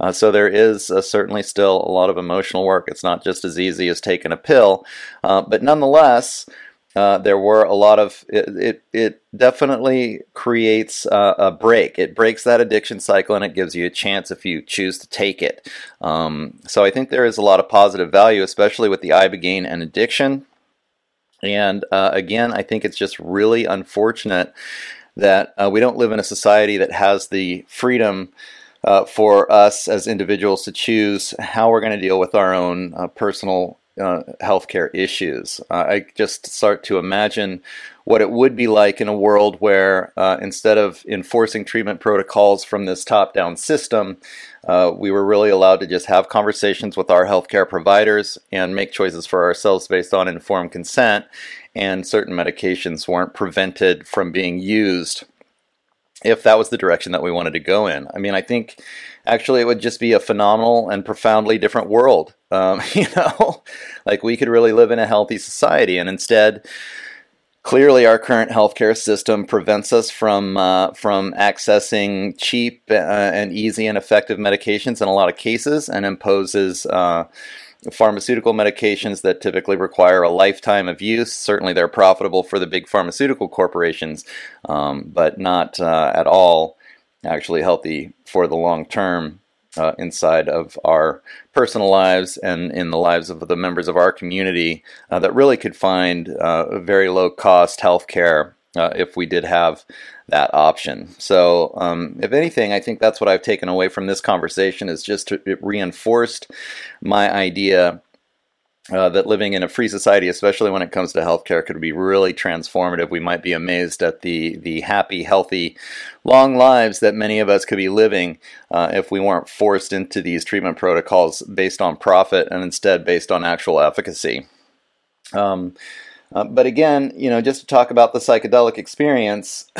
S1: uh, so there is uh, certainly still a lot of emotional work. It's not just as easy as taking a pill uh, but nonetheless uh, there were a lot of it. It, it definitely creates uh, a break. It breaks that addiction cycle, and it gives you a chance if you choose to take it. Um, so I think there is a lot of positive value, especially with the ibogaine and addiction. And uh, again, I think it's just really unfortunate that uh, we don't live in a society that has the freedom. Uh, for us as individuals to choose how we're going to deal with our own uh, personal uh, healthcare issues. Uh, I just start to imagine what it would be like in a world where uh, instead of enforcing treatment protocols from this top down system, uh, we were really allowed to just have conversations with our healthcare providers and make choices for ourselves based on informed consent, and certain medications weren't prevented from being used if that was the direction that we wanted to go in. I mean, I think actually it would just be a phenomenal and profoundly different world. Um, you know, like we could really live in a healthy society, and instead, clearly, our current healthcare system prevents us from uh, from accessing cheap uh, and easy and effective medications in a lot of cases, and imposes. Uh, pharmaceutical medications that typically require a lifetime of use. Certainly, they're profitable for the big pharmaceutical corporations, um, but not uh, at all actually healthy for the long term uh, inside of our personal lives and in the lives of the members of our community uh, that really could find uh, very low cost health care uh, if we did have that option. So, um, if anything, I think that's what I've taken away from this conversation is just to, it reinforced my idea uh, that living in a free society, especially when it comes to healthcare, could be really transformative. We might be amazed at the the happy, healthy, long lives that many of us could be living uh, if we weren't forced into these treatment protocols based on profit and instead based on actual efficacy. Um, uh, but again, you know, just to talk about the psychedelic experience.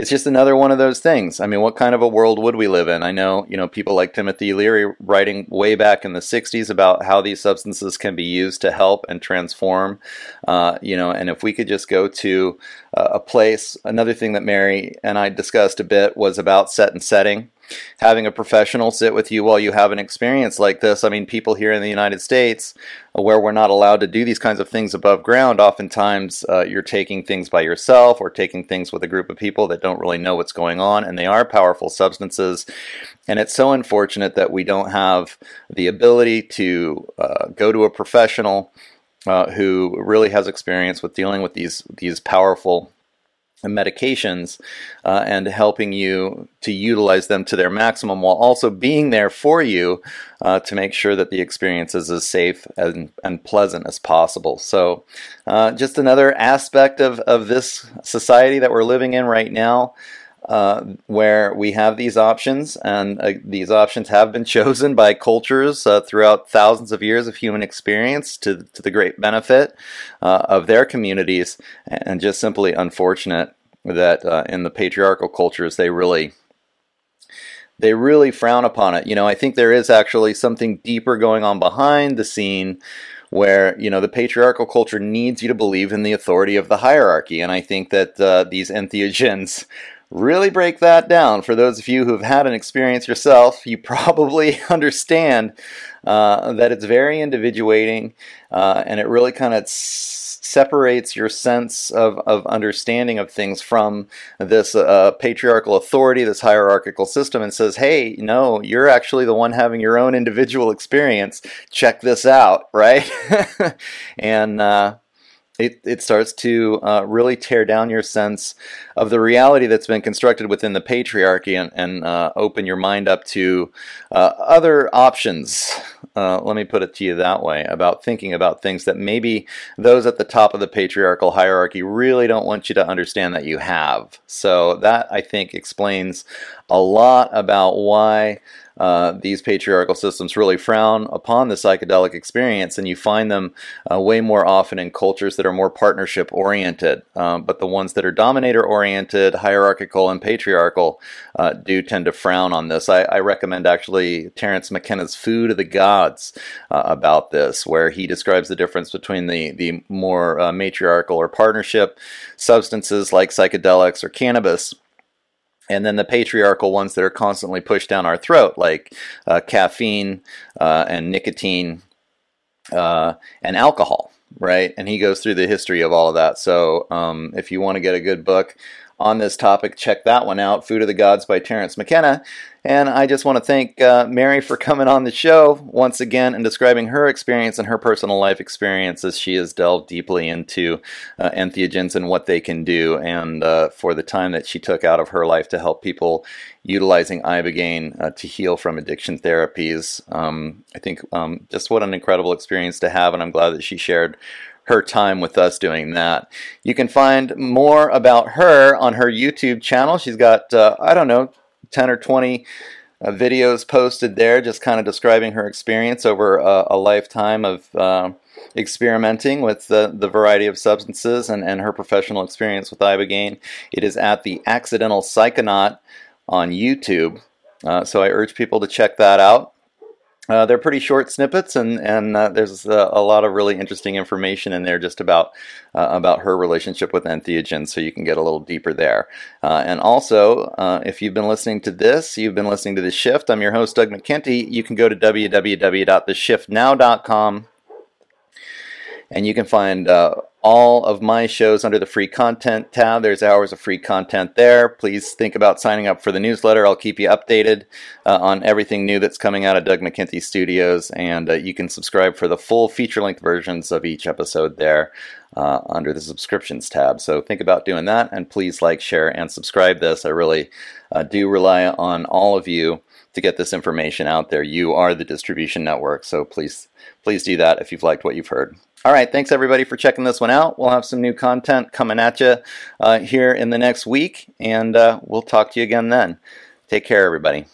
S1: It's just another one of those things. I mean, what kind of a world would we live in? I know, you know, people like Timothy Leary writing way back in the 60s about how these substances can be used to help and transform, uh, you know, and if we could just go to uh, a place, another thing that Mary and I discussed a bit was about set and setting having a professional sit with you while you have an experience like this. I mean, people here in the United States, uh, where we're not allowed to do these kinds of things above ground, oftentimes uh, you're taking things by yourself or taking things with a group of people that don't really know what's going on, and they are powerful substances. And it's so unfortunate that we don't have the ability to uh, go to a professional. Uh, who really has experience with dealing with these these powerful medications uh, and helping you to utilize them to their maximum while also being there for you uh, to make sure that the experience is as safe and, and pleasant as possible. So, uh, just another aspect of, of this society that we're living in right now. Uh, where we have these options, and uh, these options have been chosen by cultures uh, throughout thousands of years of human experience to, to the great benefit uh, of their communities, and just simply unfortunate that uh, in the patriarchal cultures they really they really frown upon it. You know, I think there is actually something deeper going on behind the scene where you know the patriarchal culture needs you to believe in the authority of the hierarchy, and I think that uh, these entheogens really break that down. For those of you who've had an experience yourself, you probably understand uh, that it's very individuating uh, and it really kind of separates your sense of, of understanding of things from this uh, patriarchal authority, this hierarchical system, and says, hey, no, you're actually the one having your own individual experience. Check this out, right? and uh, it, it starts to uh, really tear down your sense of the reality that's been constructed within the patriarchy and, and uh, open your mind up to uh, other options. Uh, let me put it to you that way about thinking about things that maybe those at the top of the patriarchal hierarchy really don't want you to understand that you have. So, that I think explains a lot about why uh, these patriarchal systems really frown upon the psychedelic experience, and you find them uh, way more often in cultures that are more partnership oriented. Um, but the ones that are dominator oriented, hierarchical, and patriarchal uh, do tend to frown on this. I, I, recommend actually Terence McKenna's Food of the Gods uh, about this, where he describes the difference between the, the more uh, matriarchal or partnership substances like psychedelics or cannabis and then the patriarchal ones that are constantly pushed down our throat, like uh, caffeine uh, and nicotine uh, and alcohol, right? And he goes through the history of all of that. So um, if you want to get a good book on this topic, check that one out Food of the Gods by Terence McKenna. And I just want to thank uh, Mary for coming on the show once again and describing her experience and her personal life experience as she has delved deeply into uh, entheogens and what they can do, and uh, for the time that she took out of her life to help people utilizing ibogaine uh, to heal from addiction therapies. Um, I think um, just what an incredible experience to have, and I'm glad that she shared her time with us doing that. You can find more about her on her YouTube channel. She's got, uh, I don't know, 10 or 20 uh, videos posted there, just kind of describing her experience over a, a lifetime of uh, experimenting with the, the variety of substances and, and her professional experience with Ibogaine. It is at the Accidental Psychonaut on YouTube. Uh, so I urge people to check that out. Uh, they're pretty short snippets, and and uh, there's a, a, lot of really interesting information in there just about uh, about her relationship with entheogens, so you can get a little deeper there. Uh, and also, uh, if you've been listening to this, you've been listening to the Shift. I'm your host, Doug McKenty. You can go to www.theshiftnow.com, and you can find uh, all of my shows under the free content tab. There's hours of free content there. Please think about signing up for the newsletter. I'll keep you updated uh, on everything new that's coming out of Doug McKenty Studios, and uh, you can subscribe for the full feature length versions of each episode there. Uh, under the subscriptions tab. So think about doing that, and please like, share, and subscribe this. I really uh, do rely on all of you to get this information out there. You are the distribution network, so please please do that if you've liked what you've heard. All right, thanks everybody for checking this one out. We'll have some new content coming at you uh, here in the next week, and uh, we'll talk to you again then. Take care, everybody.